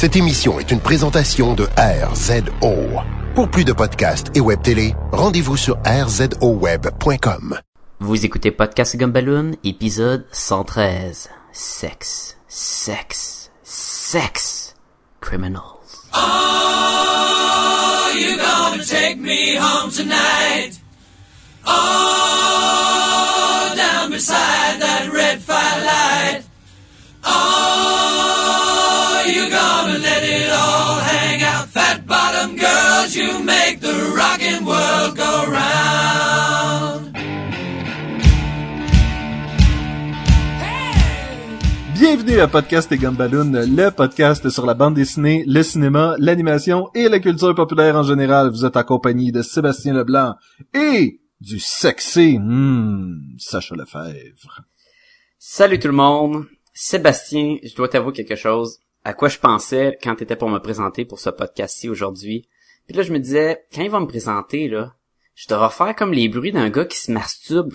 Cette émission est une présentation de RZO. Pour plus de podcasts et web télé, rendez-vous sur rzoweb.com. Vous écoutez Podcast Gumballoon, épisode 113. Sexe, sexe, sexe, criminals. Oh, you gonna take me home tonight? Oh, down beside that red firelight. Oh, you gonna let it all hang out, fat bottom girls. You make the rockin' world go round. Bienvenue à Podcast et Gumballoon, le podcast sur la bande dessinée, le cinéma, l'animation et la culture populaire en général. Vous êtes accompagné de Sébastien Leblanc et du sexy, hmm, Sacha Lefebvre. Salut tout le monde. Sébastien, je dois t'avouer quelque chose. À quoi je pensais quand t'étais pour me présenter pour ce podcast-ci aujourd'hui. Puis là, je me disais, quand il va me présenter, là, je devrais faire comme les bruits d'un gars qui se masturbe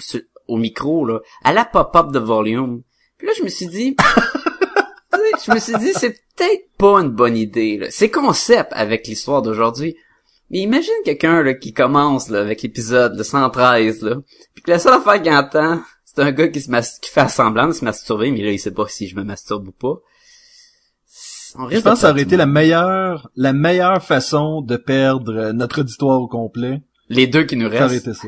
au micro, là, à la pop-up de volume. Puis là, je me suis dit, je me suis dit, c'est peut-être pas une bonne idée, là. C'est concept avec l'histoire d'aujourd'hui. Mais imagine quelqu'un, là, qui commence, là, avec l'épisode, le 113, là. Puis que la seule affaire qu'il entend, c'est un gars qui se qui fait semblant de se masturber, mais là, il sait pas si je me masturbe ou pas. On Je pense que ça aurait été la meilleure, la meilleure façon de perdre notre auditoire au complet. Les deux qui nous Ça aurait restent. été ça.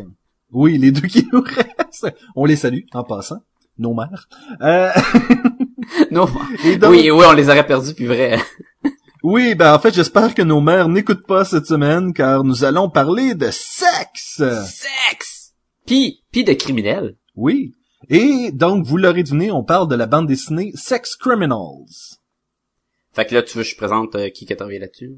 Oui, les deux qui nous restent. On les salue, en passant. Nos mères. Euh, et donc, Oui, oui, on les aurait perdus, puis vrai. oui, ben en fait, j'espère que nos mères n'écoutent pas cette semaine, car nous allons parler de sexe. Sexe! Puis, puis de criminels. Oui. Et donc, vous l'aurez deviné, on parle de la bande dessinée Sex Criminals. Fait que là, tu veux que je présente euh, qui qui a travaillé là-dessus?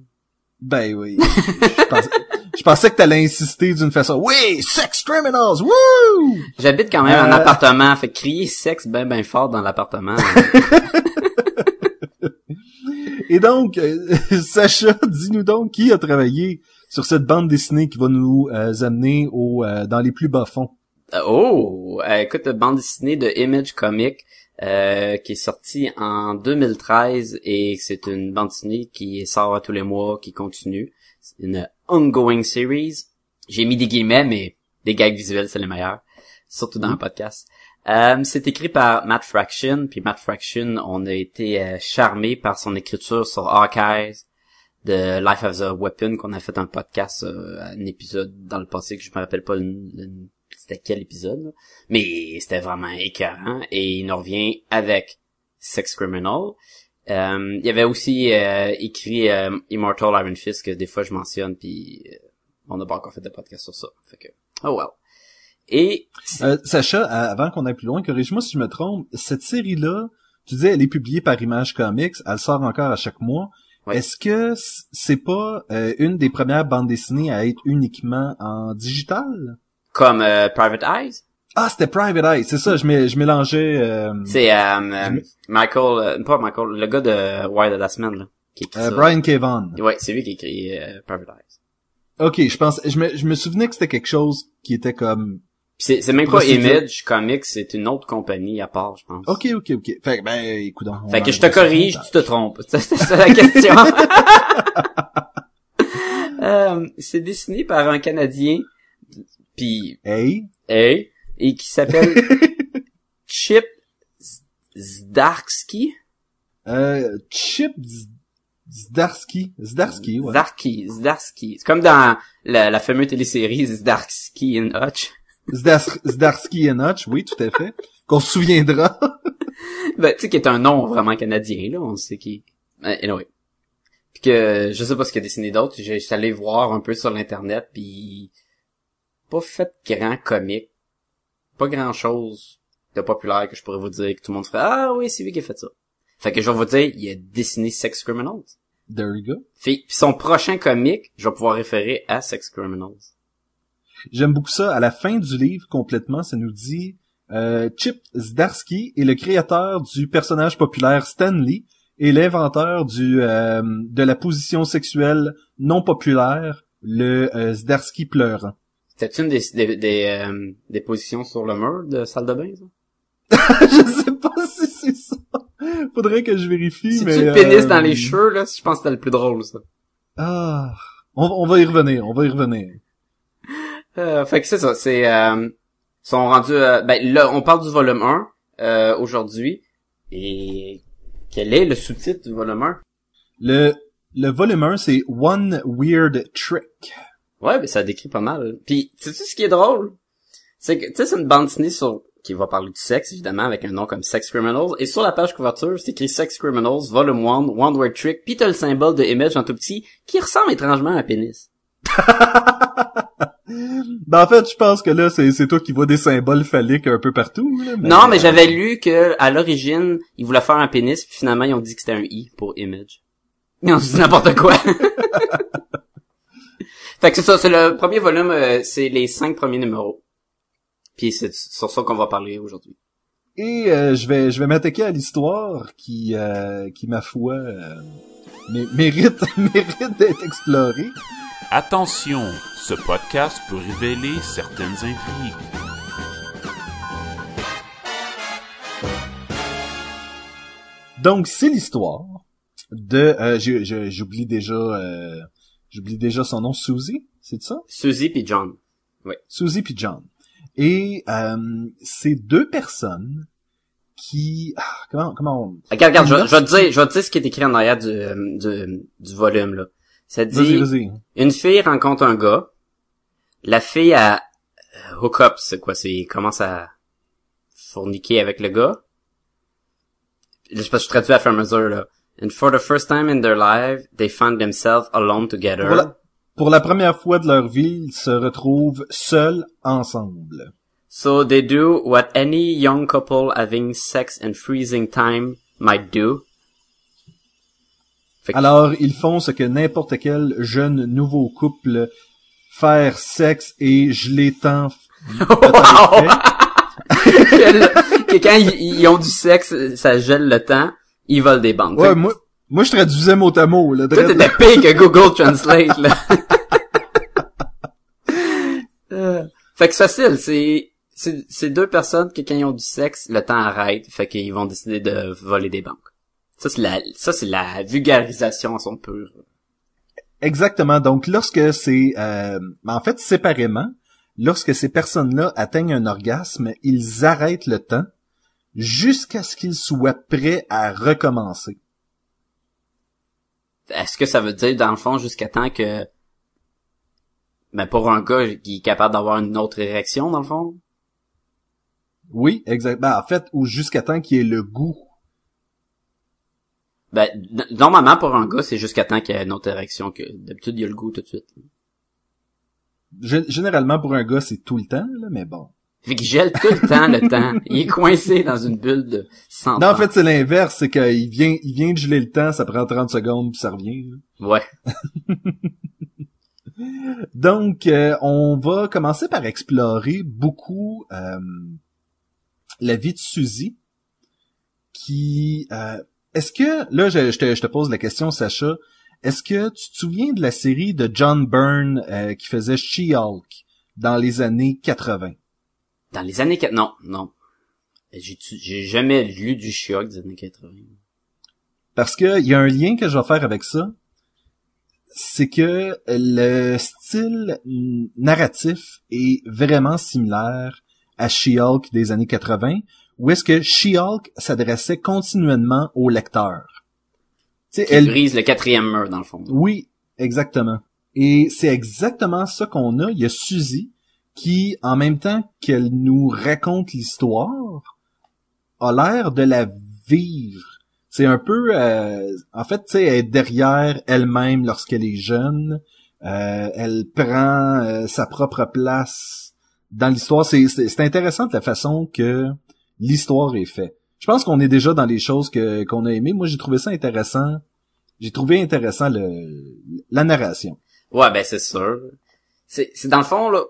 Ben oui. je, pensais, je pensais que t'allais insister d'une façon. Oui, Sex Criminals, wouh! J'habite quand même en Euh. appartement, fait que crier sexe ben ben fort dans l'appartement. Et donc, euh, Sacha, dis-nous donc qui a travaillé sur cette bande dessinée qui va nous euh, amener au euh, dans les plus bas fonds? Oh! Écoute, bande dessinée de Image Comic, euh, qui est sortie en 2013 et c'est une bande dessinée qui sort à tous les mois, qui continue. C'est une ongoing series. J'ai mis des guillemets, mais des gags visuels, c'est les meilleurs. Surtout dans un podcast. Euh, c'est écrit par Matt Fraction, puis Matt Fraction, on a été euh, charmé par son écriture sur Hawkeyes, de Life of the Weapon, qu'on a fait un podcast, euh, un épisode dans le passé que je me rappelle pas le, le- c'était quel épisode, là. mais c'était vraiment écœurant, et il nous revient avec Sex Criminal. Euh, il y avait aussi euh, écrit euh, Immortal Iron Fist, que des fois je mentionne, puis euh, on n'a pas encore fait de podcast sur ça. Fait que, oh well. Et Euh, Sacha, avant qu'on aille plus loin, corrige-moi si je me trompe, cette série-là, tu disais elle est publiée par Image Comics, elle sort encore à chaque mois. Est-ce que c'est pas euh, une des premières bandes dessinées à être uniquement en digital? Comme euh, Private Eyes, Ah, c'était Private Eye, c'est ça, je, je mélangeais... euh, c'est euh, euh, Michael, euh, pas Michael, le gars de Wire de la semaine, là, qui écrit euh. Brian K. Vaughan. Ouais, c'est lui qui écrit euh, Private Eyes. Ok, je pense, je me, je me souvenais que c'était quelque chose qui était comme, C'est, c'est même pas. Image Comics, c'est une autre compagnie à part, je pense. ok, ok, ok. Fait que, ben, écoute, Fait que je te corrige, tu te trompes. C'est c'est ça la question. Euh, c'est dessiné par un Canadien, puis Hey, hey, et qui s'appelle Chip Zdarsky? euh, Chip Zdarsky, Zdarsky, ouais. Zdarsky, Zdarsky. C'est comme dans la, la fameuse télésérie Zdarsky and Hutch. Zdars- Zdarsky et Notch, oui, tout à fait. Qu'on se souviendra. Ben, tu sais, qui est un nom vraiment canadien, là, on sait qui. Euh, anyway. Puis que, je sais pas ce qu'il a dessiné d'autre, j'ai j'étais allé voir un peu sur l'internet, puis pas fait grand comique. Pas grand chose de populaire que je pourrais vous dire, que tout le monde ferait, ah oui, c'est lui qui a fait ça. Fait que je vais vous dire, il a dessiné Sex Criminals. There you go. Fait, puis son prochain comique, je vais pouvoir référer à Sex Criminals. J'aime beaucoup ça. À la fin du livre, complètement, ça nous dit euh, Chip Zdarsky est le créateur du personnage populaire Stanley et l'inventeur du euh, de la position sexuelle non populaire, le euh, Zdarsky pleurant. C'était une des, des, des, euh, des positions sur le mur de salle de bain, ça? je sais pas si c'est ça. Faudrait que je vérifie, Si mais... tu le pénis euh, dans les cheveux, là, je pense que c'était le plus drôle, ça. Ah, on, on va y revenir, on va y revenir. Euh, fait que c'est ça, c'est... Euh, sont rendus... euh, ben là, on parle du volume 1 euh, aujourd'hui. Et quel est le sous-titre du volume 1? Le, le volume 1, c'est One Weird Trick. Ouais, ben ça décrit pas mal. Puis, tu sais ce qui est drôle? C'est que, tu sais, c'est une bande dessinée sur qui va parler du sexe, évidemment, avec un nom comme Sex Criminals. Et sur la page couverture, c'est écrit Sex Criminals, Volume 1, One Word Trick, puis t'as le symbole de Image en tout petit, qui ressemble étrangement à un pénis. Ben, en fait, je pense que là, c'est, c'est toi qui vois des symboles phalliques un peu partout, là, Non, mais euh, j'avais lu que à l'origine, ils voulaient faire un pénis, puis finalement, ils ont dit que c'était un I pour Image. Ils ont dit n'importe quoi. fait que c'est ça, c'est le premier volume, euh, c'est les cinq premiers numéros. Puis c'est sur ça qu'on va parler aujourd'hui. Et euh, je vais je vais m'attaquer à l'histoire qui euh, qui ma foi euh, mé- mérite mérite d'être explorée. Attention, ce podcast peut révéler certaines intrigues. Donc c'est l'histoire de euh, j'ai- j'ai- j'oublie déjà euh, j'oublie déjà son nom Suzy, c'est ça? Suzy puis John. Suzy puis John. Et euh, c'est deux personnes qui ah, comment comment on... Regarde, regarde, je, vais- je vais te dire, je vais te dire ce qui est écrit en arrière du, euh, du, du volume, là. Ça dit, vas-y. une fille rencontre un gars, la fille a euh, hook up, c'est quoi, c'est, commence à fourniquer avec le gars. Je sais pas, je traduis à faire mesure, là. And for the first time in their life, they find themselves alone together. Voilà. Pour la première fois de leur vie, ils se retrouvent seuls ensemble. So they do what any young couple having sex in freezing time might do. Fait Alors, ils font ce que n'importe quel jeune nouveau couple faire sexe et geler temps Wow! que, que quand ils, ils ont du sexe, ça gèle le temps, ils volent des banques. Ouais, moi, moi je traduisais mot à mot, là. toi, t'étais pire que Google Translate, là. Euh, fait que c'est facile, c'est, c'est, c'est deux personnes que quand ils ont du sexe, le temps arrête, fait qu'ils vont décider de voler des banques. Ça, c'est la, ça, c'est la vulgarisation en son pur. Exactement. Donc, lorsque c'est, euh, en fait, séparément, lorsque ces personnes-là atteignent un orgasme, ils arrêtent le temps jusqu'à ce qu'ils soient prêts à recommencer. Est-ce que ça veut dire, dans le fond, jusqu'à temps que, ben, pour un gars qui est capable d'avoir une autre érection, dans le fond? Oui, exactement. en fait, ou jusqu'à temps qu'il y ait le goût. Ben, normalement, pour un gars, c'est jusqu'à temps qu'il y ait une autre érection que, d'habitude, il y a le goût tout de suite. Gé- Généralement, pour un gars, c'est tout le temps, là, mais bon. Fait qu'il gèle tout le temps, le temps. Il est coincé dans une bulle de 100 Non, en fait, c'est l'inverse, c'est qu'il vient, il vient de geler le temps, ça prend 30 secondes, puis ça revient. là. Ouais. Donc, euh, on va commencer par explorer beaucoup euh, la vie de Suzy, qui... euh, est-ce que... Là, je, je te, je te pose la question, Sacha. Est-ce que tu te souviens de la série de John Byrne euh, qui faisait She-Hulk dans les années 80? Dans les années 4... Non, non. J'ai, jamais lu du Chiok des années 80. Parce que il y a un lien que je vais faire avec ça. C'est que le style narratif est vraiment similaire à She-Hulk des années 80, où est-ce que She-Hulk s'adressait continuellement au lecteur. Tu sais, Qui elle, brise le quatrième mur, dans le fond. oui, exactement. Et c'est exactement ça qu'on a. Il y a Suzy qui, en même temps qu'elle nous raconte l'histoire, a l'air de la vivre. C'est un peu, euh, en fait, tu sais, elle est derrière elle-même lorsqu'elle est jeune. Euh, elle prend euh, sa propre place dans l'histoire. C'est, intéressant de la façon que l'histoire est faite. Je pense qu'on est déjà dans les choses que qu'on a aimées. Moi, j'ai trouvé ça intéressant. J'ai trouvé intéressant le, la narration. Ouais, ben c'est sûr. C'est dans le fond, là,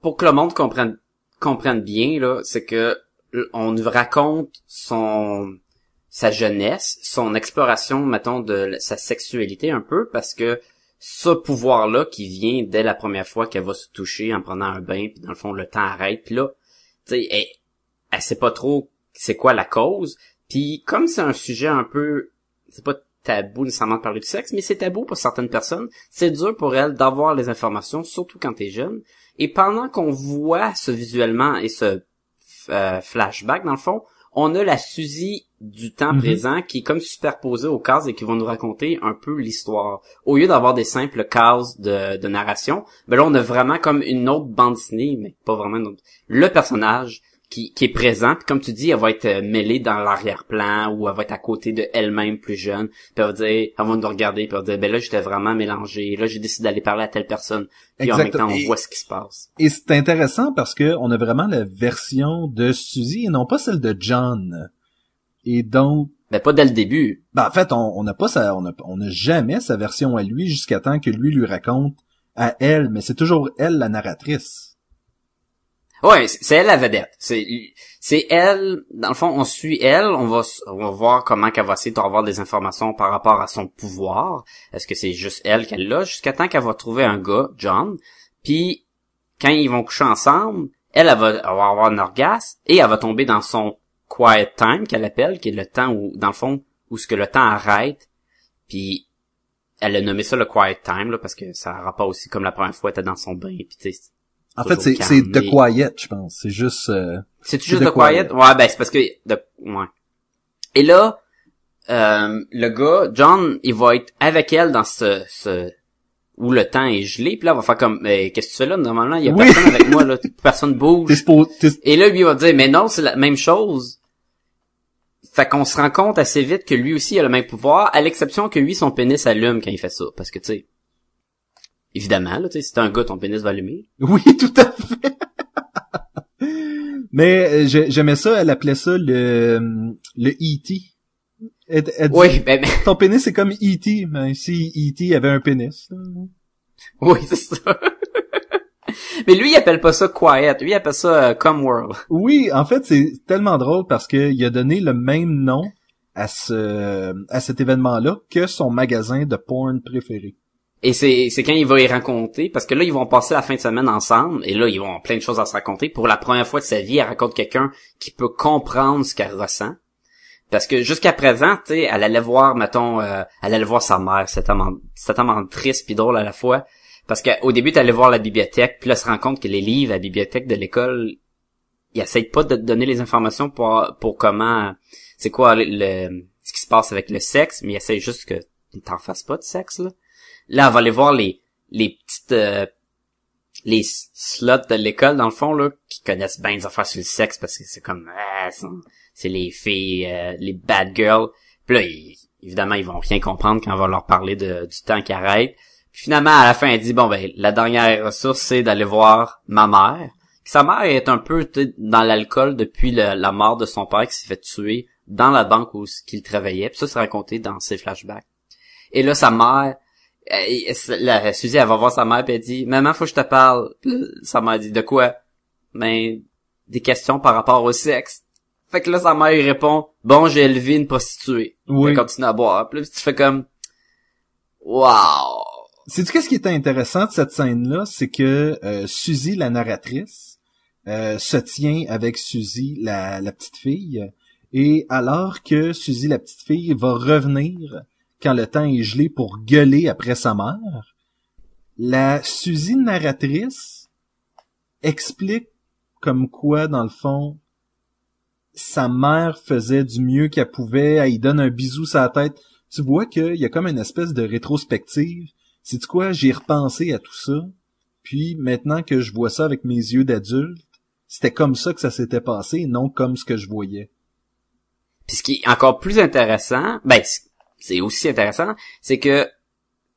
pour que le monde comprenne, bien, là, c'est que on nous raconte son sa jeunesse, son exploration, mettons, de sa sexualité un peu, parce que ce pouvoir-là qui vient dès la première fois qu'elle va se toucher en prenant un bain, puis dans le fond, le temps arrête, puis là, tu sais, elle, elle sait pas trop c'est quoi la cause, Puis comme c'est un sujet un peu, c'est pas tabou nécessairement de parler du sexe, mais c'est tabou pour certaines personnes. C'est dur pour elles d'avoir les informations, surtout quand t'es jeune. Et pendant qu'on voit ce visuellement et ce euh, flashback, dans le fond, on a la Suzy du temps Mhm. présent qui est comme superposée aux cases et qui vont nous raconter un peu l'histoire. Au lieu d'avoir des simples cases de, de narration, ben là on a vraiment comme une autre bande dessinée, mais pas vraiment une autre. Le personnage qui, qui est présent, puis comme tu dis, elle va être euh, mêlée dans l'arrière-plan ou elle va être à côté de elle-même plus jeune. Puis elle va dire, elle va nous regarder, puis elle va dire, ben là j'étais vraiment mélangé, là j'ai décidé d'aller parler à telle personne. Puis en même Exactement. temps on Et- voit ce qui se passe. Et c'est intéressant parce que on a vraiment la version de Suzy et non pas celle de John. Et donc, Ben pas dès le début. ben en fait, on on n'a pas sa, on a, on n'a jamais sa version à lui jusqu'à temps que lui lui raconte à elle, mais c'est toujours elle la narratrice. Ouais, c'est elle la vedette. C'est elle. Dans le fond, on suit elle. On va on va voir comment qu'elle va essayer d'avoir des informations par rapport à son pouvoir. Est-ce que c'est juste elle qu'elle l'a? Jusqu'à temps qu'elle va trouver un gars, John. Puis quand ils vont coucher ensemble, elle, elle va, elle avoir un orgasme et elle va tomber dans son quiet time qu'elle appelle, qui est le temps où, dans le fond, où ce que le temps arrête. Puis elle a nommé ça le quiet time là parce que ça rapport aussi comme la première fois elle était dans son bain. Puis En fait, c'est c'est The Quiet, je pense. C'est juste. euh, C'est juste The de quiet? Ouais, ben c'est parce que de ouais. Et là, euh, le gars, John, il va être avec elle dans ce, ce où le temps est gelé, puis là, il va faire comme mais qu'est-ce que tu fais là? Normalement, il y a Oui. personne avec moi là, personne bouge. Et là, lui il va dire mais non, c'est la même chose. Fait qu'on se rend compte assez vite que lui aussi a le même pouvoir, à l'exception que lui, son pénis allume quand il fait ça. Parce que, tu sais, évidemment, là, tu sais, si t'es un gars, ton pénis va allumer. Oui, tout à fait. Mais euh, j'ai- j'aimais ça, elle appelait ça le le E.T. Elle, elle dit, Oui, ben, ben, Ton pénis c'est comme E.T. Mais si E.T. avait un pénis. oui, c'est ça. mais lui, il appelle pas ça quiet. Lui, il appelle ça euh, Come World. Oui, en fait, c'est tellement drôle parce que il a donné le même nom à ce à cet événement-là que son magasin de porn préféré. Et c'est, c'est quand il va y raconter, parce que là, ils vont passer la fin de semaine ensemble, et là, ils vont avoir plein de choses à se raconter. Pour la première fois de sa vie, elle raconte quelqu'un qui peut comprendre ce qu'elle ressent. Parce que jusqu'à présent, tu sais, elle allait voir, mettons, euh, elle allait voir sa mère, c'est tellement, c'est tellement triste puis drôle à la fois. Parce qu'au début, tu allais voir la bibliothèque, puis là, elle se rend compte que les livres à la bibliothèque de l'école, ils essayent pas de te donner les informations pour, pour comment, c'est quoi le, le- ce qui se passe avec le sexe, mais ils essayent juste que t'en fasses pas de sexe, là. Là, elle va aller voir les, les petites, euh, les slots de l'école, dans le fond, là, qui connaissent bien des affaires sur le sexe, parce que c'est comme, ah, c'est- les filles, euh, les bad girls. Puis là, évidemment, ils vont rien comprendre quand on va leur parler de, du temps qui arrête. Puis finalement, à la fin, elle dit, bon, ben, la dernière ressource, c'est d'aller voir ma mère. Sa mère est un peu dans l'alcool depuis la mort de son père qui s'est fait tuer dans la banque où qu'il travaillait. Puis ça, c'est raconté dans ses flashbacks. Et là, sa mère, la Suzy, elle va voir sa mère puis elle dit, maman, faut que je te parle. Sa mère dit, de quoi? Ben, des questions par rapport au sexe. Fait que là, sa mère, il répond, bon, j'ai élevé une prostituée. Oui. Elle continue à boire. Puis là, tu fais comme, wow. Sais-tu qu'est-ce qui était intéressant de cette scène-là? C'est que euh, Suzy, la narratrice, euh, se tient avec Suzy, la, la petite fille, et alors que Suzy, la petite fille, va revenir quand le temps est gelé pour gueuler après sa mère, la Suzy narratrice explique comme quoi, dans le fond, sa mère faisait du mieux qu'elle pouvait, elle lui donne un bisou sur la tête. Tu vois qu'il y a comme une espèce de rétrospective c'est quoi, j'ai repensé à tout ça. Puis maintenant que je vois ça avec mes yeux d'adulte, c'était comme ça que ça s'était passé, non comme ce que je voyais. Puis ce qui est encore plus intéressant, ben c'est aussi intéressant, c'est que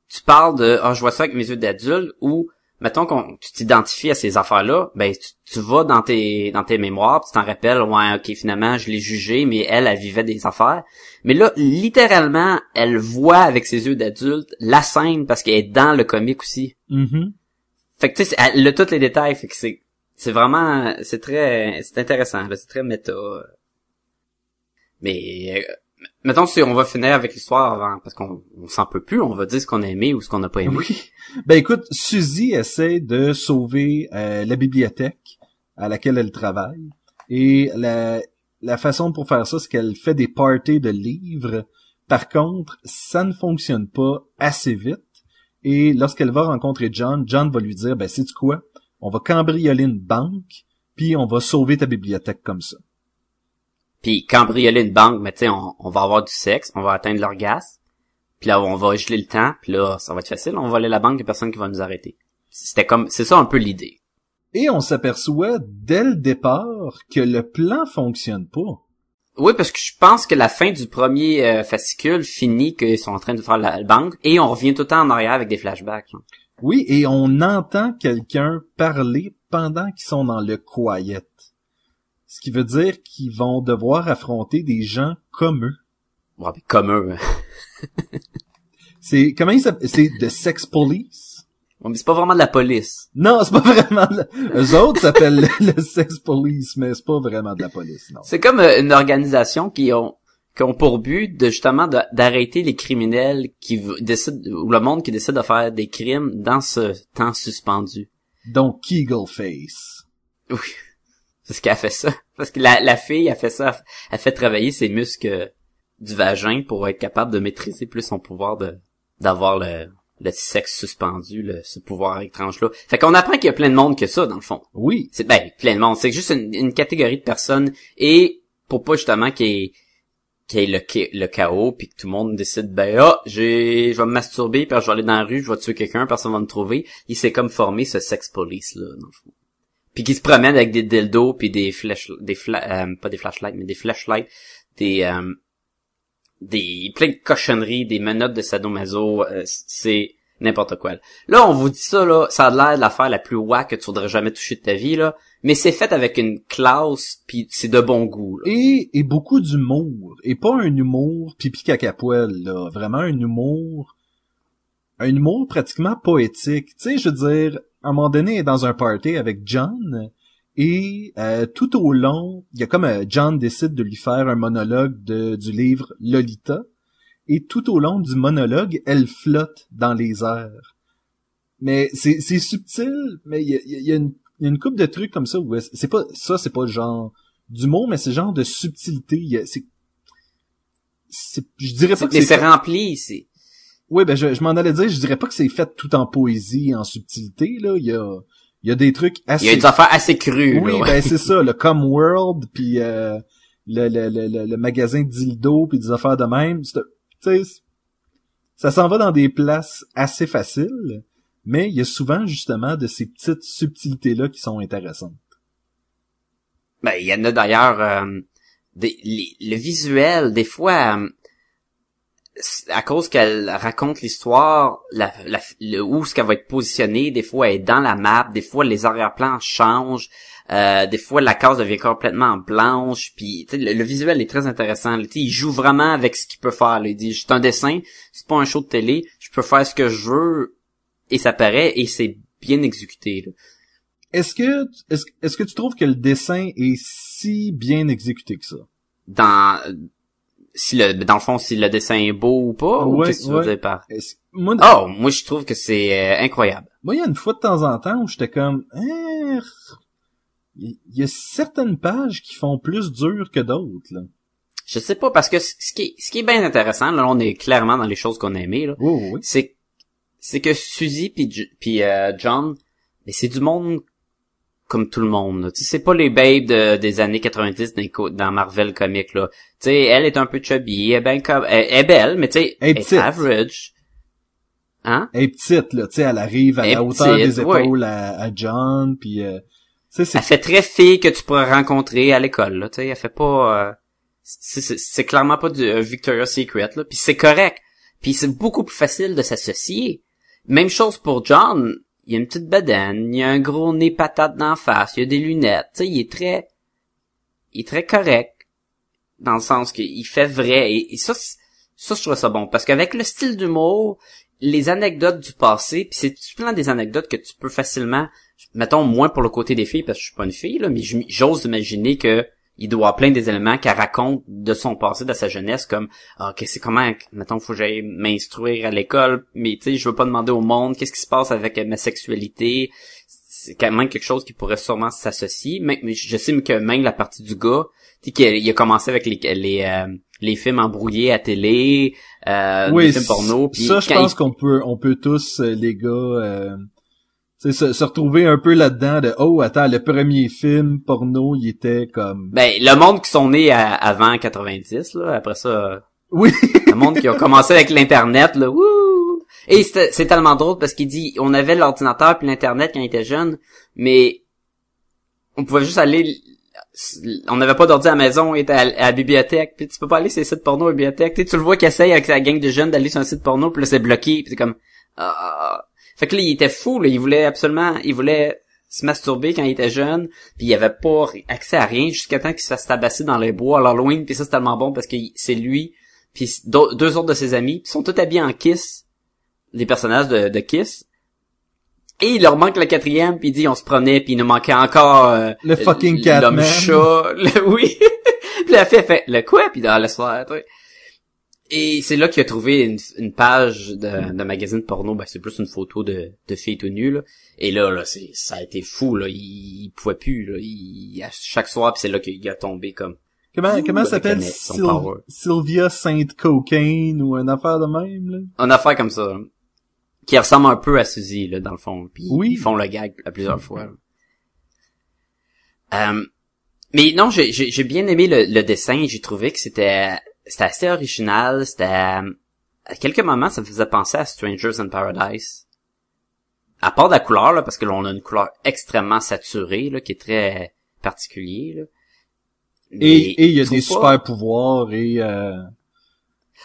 tu parles de ah je vois ça avec mes yeux d'adulte ou mettons qu'on tu t'identifies à ces affaires-là, ben tu, tu vas dans tes dans tes mémoires, puis tu t'en rappelles ouais OK finalement je l'ai jugé mais elle elle vivait des affaires. Mais là littéralement, elle voit avec ses yeux d'adulte la scène parce qu'elle est dans le comique aussi. Mhm. Fait que tu sais elle a tous les détails, fait que c'est c'est vraiment c'est très c'est intéressant, c'est très méta. Mais euh, mettons si on va finir avec l'histoire avant parce qu'on on s'en peut plus, on va dire ce qu'on a aimé ou ce qu'on n'a pas aimé. Oui. Ben écoute, Suzy essaie de sauver euh, la bibliothèque à laquelle elle travaille. Et la... la façon pour faire ça, c'est qu'elle fait des parties de livres. Par contre, ça ne fonctionne pas assez vite. Et lorsqu'elle va rencontrer John, John va lui dire, ben, c'est quoi? On va cambrioler une banque, puis on va sauver ta bibliothèque comme ça. Puis cambrioler une banque, mais tu sais, on, on va avoir du sexe, on va atteindre l'orgasme. Puis là, on va geler le temps, puis là, ça va être facile, on va aller la banque, il y a personne qui va nous arrêter. C'était comme, c'est ça un peu l'idée. Et on s'aperçoit dès le départ que le plan fonctionne pas. Oui, parce que je pense que la fin du premier euh, fascicule finit qu'ils sont en train de faire la banque et on revient tout le temps en arrière avec des flashbacks. hein. Oui, et on entend quelqu'un parler pendant qu'ils sont dans le quiet. Ce qui veut dire qu'ils vont devoir affronter des gens comme eux. Ouais, mais comme eux. C'est, comment ils s'appellent? C'est The Sex Police? Ouais, mais c'est pas vraiment de la police. Non, c'est pas vraiment, le- eux autres s'appellent le, Sex Police, mais c'est pas vraiment de la police, non. C'est comme euh, une organisation qui ont qui ont pour but de justement de- d'arrêter les criminels qui décident ou le monde qui décide de faire des crimes dans ce temps suspendu. Donc, Kegel Face. Oui. Parce qu'elle a fait ça. Parce que la, la fille a fait ça. Elle fait travailler ses muscles du vagin pour être capable de maîtriser plus son pouvoir de d'avoir le, le sexe suspendu, le, ce pouvoir étrange-là. Fait qu'on apprend qu'il y a plein de monde que ça, dans le fond. Oui. C'est ben plein de monde. C'est juste une, une catégorie de personnes et pour pas justement qu'il y ait, qu'il y ait le, le chaos puis que tout le monde décide ben ah j'ai je vais me masturber puis je vais aller dans la rue je vais tuer quelqu'un personne va me trouver il s'est comme formé ce sex police là dans le fond puis qui se promène avec des dildos puis des flèches des fla- euh, pas des flashlights mais des flashlights des euh, des plein de cochonneries des menottes de sadomaso euh, c'est n'importe quoi là on vous dit ça là ça a l'air de l'affaire la plus wack que tu voudrais jamais toucher de ta vie là mais c'est fait avec une classe puis c'est de bon goût là. Et, et beaucoup d'humour. Et pas un humour pipi caca poil, là. Vraiment un humour, un humour pratiquement poétique. Tu sais, je veux dire, à un moment donné, elle est dans un party avec John, et euh, tout au long, il y a comme euh, John décide de lui faire un monologue de, du livre Lolita, et tout au long du monologue, elle flotte dans les airs. Mais c'est c'est subtil, mais il y a, il y a une, y a une couple de trucs comme ça où est- c'est pas ça, c'est pas le genre d'humour, mais c'est le genre de subtilité. Il y a- C'est, c'est, je dirais pas que c'est rempli c'est oui, ben je, je m'en allais dire, je dirais pas que c'est fait tout en poésie, en subtilité, là. Il y a, il y a des trucs assez. il y a des affaires assez crues Oui, là, ouais. ben c'est ça, le Com World, puis euh, le, le, le, le, le magasin dildo, puis des affaires de même. C'est- Tu sais, ça s'en va dans des places assez faciles, mais il y a souvent justement de ces petites subtilités-là qui sont intéressantes. Ben, il y en a d'ailleurs euh, le visuel, des fois, euh, à cause qu'elle raconte l'histoire, la, la- le, où ce qu'elle va être positionnée, des fois elle est dans la map, des fois les arrière-plans changent, euh, des fois la case devient complètement blanche, puis le, le visuel est très intéressant. là. Il joue vraiment avec ce qu'il peut faire. là. Il dit, c'est un dessin, c'est pas un show de télé, je peux faire ce que je veux, et ça paraît, et c'est bien exécuté. là. Est-ce que, est-ce, est-ce que tu trouves que le dessin est si bien exécuté que ça? dans si le dans le fond si le dessin est beau ou pas ou qu'est-ce que tu veux dire par moi, oh moi je trouve que c'est euh, incroyable. Moi, il y a une fois de temps en temps où j'étais comme, Hein, il y a certaines pages qui font plus dur que d'autres, là. je sais pas parce que ce qui est, ce qui est bien intéressant là on est clairement dans les choses qu'on a aimées là Oui, c'est c'est que Suzy puis puis euh, John mais c'est du monde comme tout le monde là. tu sais c'est pas les babes de- des années 90 dans, Marvel comics là tu sais elle est un peu chubby elle est, ben comme, elle, est belle mais tu sais Elle est elle est petite. average hein? Elle est petite, là, tu sais, elle arrive à la hauteur petite, des ouais. épaules à, à John, puis euh, Elle fait très fille que tu pourrais rencontrer à l'école, là, tu sais, elle fait pas... euh, c'est clairement pas du euh, Victoria's Secret, là, puis c'est correct. Puis c'est beaucoup plus facile de s'associer. Même chose pour John, il y a une petite bedaine, il y a un gros nez patate d'en face, il y a des lunettes, tu sais, il est très... Il est très correct, dans le sens qu'il fait vrai, et, ça, ça, je trouve ça bon, parce qu'avec le style d'humour, les anecdotes du passé, puis c'est plein des anecdotes que tu peux facilement mettons moins pour le côté des filles parce que je suis pas une fille là mais j'ose imaginer que il doit plein des éléments qu'elle raconte de son passé de sa jeunesse comme ah que c'est comment mettons faut que j'aille m'instruire à l'école mais tu sais je veux pas demander au monde qu'est-ce qui se passe avec euh, ma sexualité c'est quand même quelque chose qui pourrait sûrement s'associer. Mais, mais je sais que même la partie du gars, tu sais, qu'il a, il a commencé avec les les, euh, les films embrouillés à télé, euh, oui, les films porno. Ça, je pense il- qu'on peut, on peut tous, euh, les gars, euh, tu sais, se, se retrouver un peu là-dedans de, oh, attends, le premier film porno, il était comme, Ben, le monde qui sont nés à- avant 90, là, après ça, oui, le monde qui a commencé avec l'internet, là, wouh! Et c'est c'est tellement drôle parce qu'il dit, on avait l'ordinateur puis l'internet quand il était jeune, mais on pouvait juste aller, on n'avait pas d'ordi à la maison, on était à, à la bibliothèque, puis tu peux pas aller sur les sites porno à la bibliothèque, tu sais, tu le vois qu'il essaye avec sa gang de jeunes d'aller sur un site porno, puis là c'est bloqué, puis c'est comme, ah. Fait que là, il était fou, là, il voulait absolument, il voulait se masturber quand il était jeune, puis il avait pas accès à rien jusqu'à temps qu'il se fasse tabasser dans les bois à l'Halloween, puis ça c'est tellement bon parce que c'est lui, puis deux autres de ses amis, ils sont tous habillés en Kiss, les personnages de, de Kiss. Et il leur manque le quatrième, puis il dit on se prenait, puis il nous manquait encore euh, Le fucking l'homme chat, le- oui. puis la fille fait le quoi, puis dans le soir, tu sais. Et c'est là qu'il a trouvé une, une page de, de magazine porno, ben c'est plus une photo de, de filles tout nues, là. Et là, là, c'est, ça a été fou, là. Il, il pouvait plus, là. Il, à chaque soir, puis c'est là qu'il a tombé comme. comment, comment s'appelle? Syl-. Sylvia Saint Cocaine ou une affaire de même, là? Une affaire comme ça. là, Qui ressemble un peu à Suzy, là, dans le fond. Puis Oui. ils font le gag à plusieurs fois. là. Euh, mais non, j'ai bien aimé le, le dessin. J'ai trouvé que c'était, c'était assez original. C'était, à quelques moments, ça me faisait penser à Strangers in Paradise. À part de la couleur, là, parce que là, on a une couleur extrêmement saturée, là, qui est très particulier, là. Mais Et, et il y a des pas- super pouvoirs et, euh,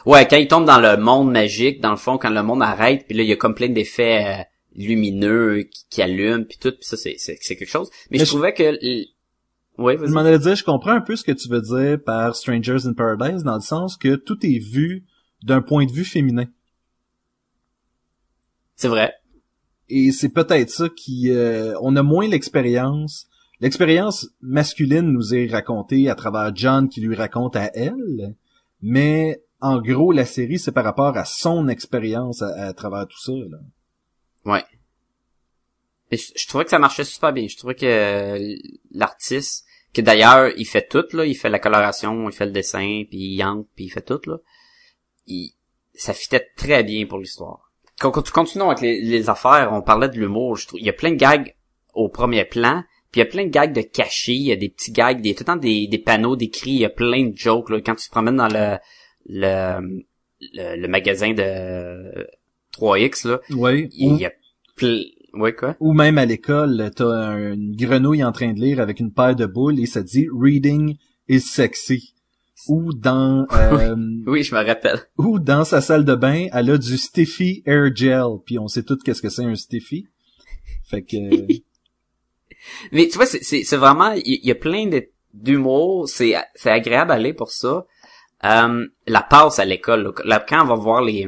Ouais, quand il tombe dans le monde magique, dans le fond, quand le monde arrête, puis là, il y a comme plein d'effets euh, lumineux qui, qui allument, puis tout, puis ça, c'est, c'est, c'est quelque chose. Mais, Mais je je- trouvais que... Ouais, Je m'en allais dire, je comprends un peu ce que tu veux dire par Strangers in Paradise, dans le sens que tout est vu d'un point de vue féminin. C'est vrai. Et c'est peut-être ça qui... euh, on a moins l'expérience. L'expérience masculine nous est racontée à travers John qui lui raconte à elle, mais en gros, la série, c'est par rapport à son expérience à, à travers tout ça. Là. Ouais. Mais je, je trouvais que ça marchait super bien. Je trouvais que euh, l'artiste, que d'ailleurs, il fait tout, là, il fait la coloration, il fait le dessin, puis il yank, puis il fait tout, là. Il, ça fitait très bien pour l'histoire. Quand, quand- continuons avec les, les affaires, on parlait de l'humour, je trouve, il y a plein de gags au premier plan, puis il y a plein de gags de cachés, il y a des petits gags, des, tout le temps des, des panneaux d'écrit, il y a plein de jokes, là, quand tu te promènes dans le, le, le, le magasin de 3X, là, Oui. il y a plein, ouais, quoi? Ou même à l'école, t'as une grenouille en train de lire avec une paire de boules et ça dit Reading is sexy. Ou dans euh, Oui, je me rappelle. ou dans sa salle de bain, elle a du Stiffy Air Gel, puis on sait tout qu'est-ce que c'est un Stiffy. Fait que Mais tu vois, c'est- vraiment, il y, y a plein d'humour, c'est c'est agréable à aller pour ça. Euh, la passe à l'école, quand on va voir les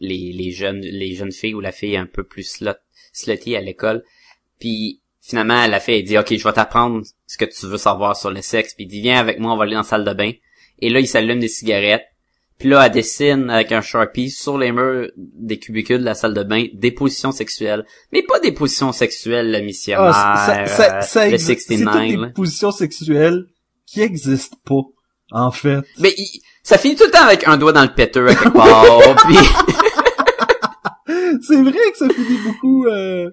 les les jeunes les jeunes filles ou la fille un peu plus slot, slutty à l'école, puis finalement la fille elle dit ok je vais t'apprendre ce que tu veux savoir sur le sexe, puis il dit viens avec moi on va aller dans la salle de bain. Et là il s'allume des cigarettes. Puis là, elle dessine avec un Sharpie sur les murs des cubicules de la salle de bain des positions sexuelles. Mais pas des positions sexuelles, la missionnaire, ah, ça, ça, ça euh, le existe- c'est 69. toutes là. des positions sexuelles qui existent pas en fait. Mais il- ça finit tout le temps avec un doigt dans le péteux à quelque part. puis C'est vrai que ça finit beaucoup euh,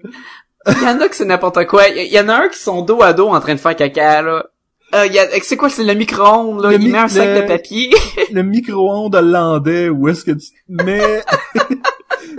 il y en a que c'est n'importe quoi. Il y, en a un qui sont dos à dos en train de faire caca là. Euh, a- c'est quoi, c'est le micro-ondes, là? Le il mi- met un sac le- de papier. le micro-ondes hollandais où est-ce que tu te mets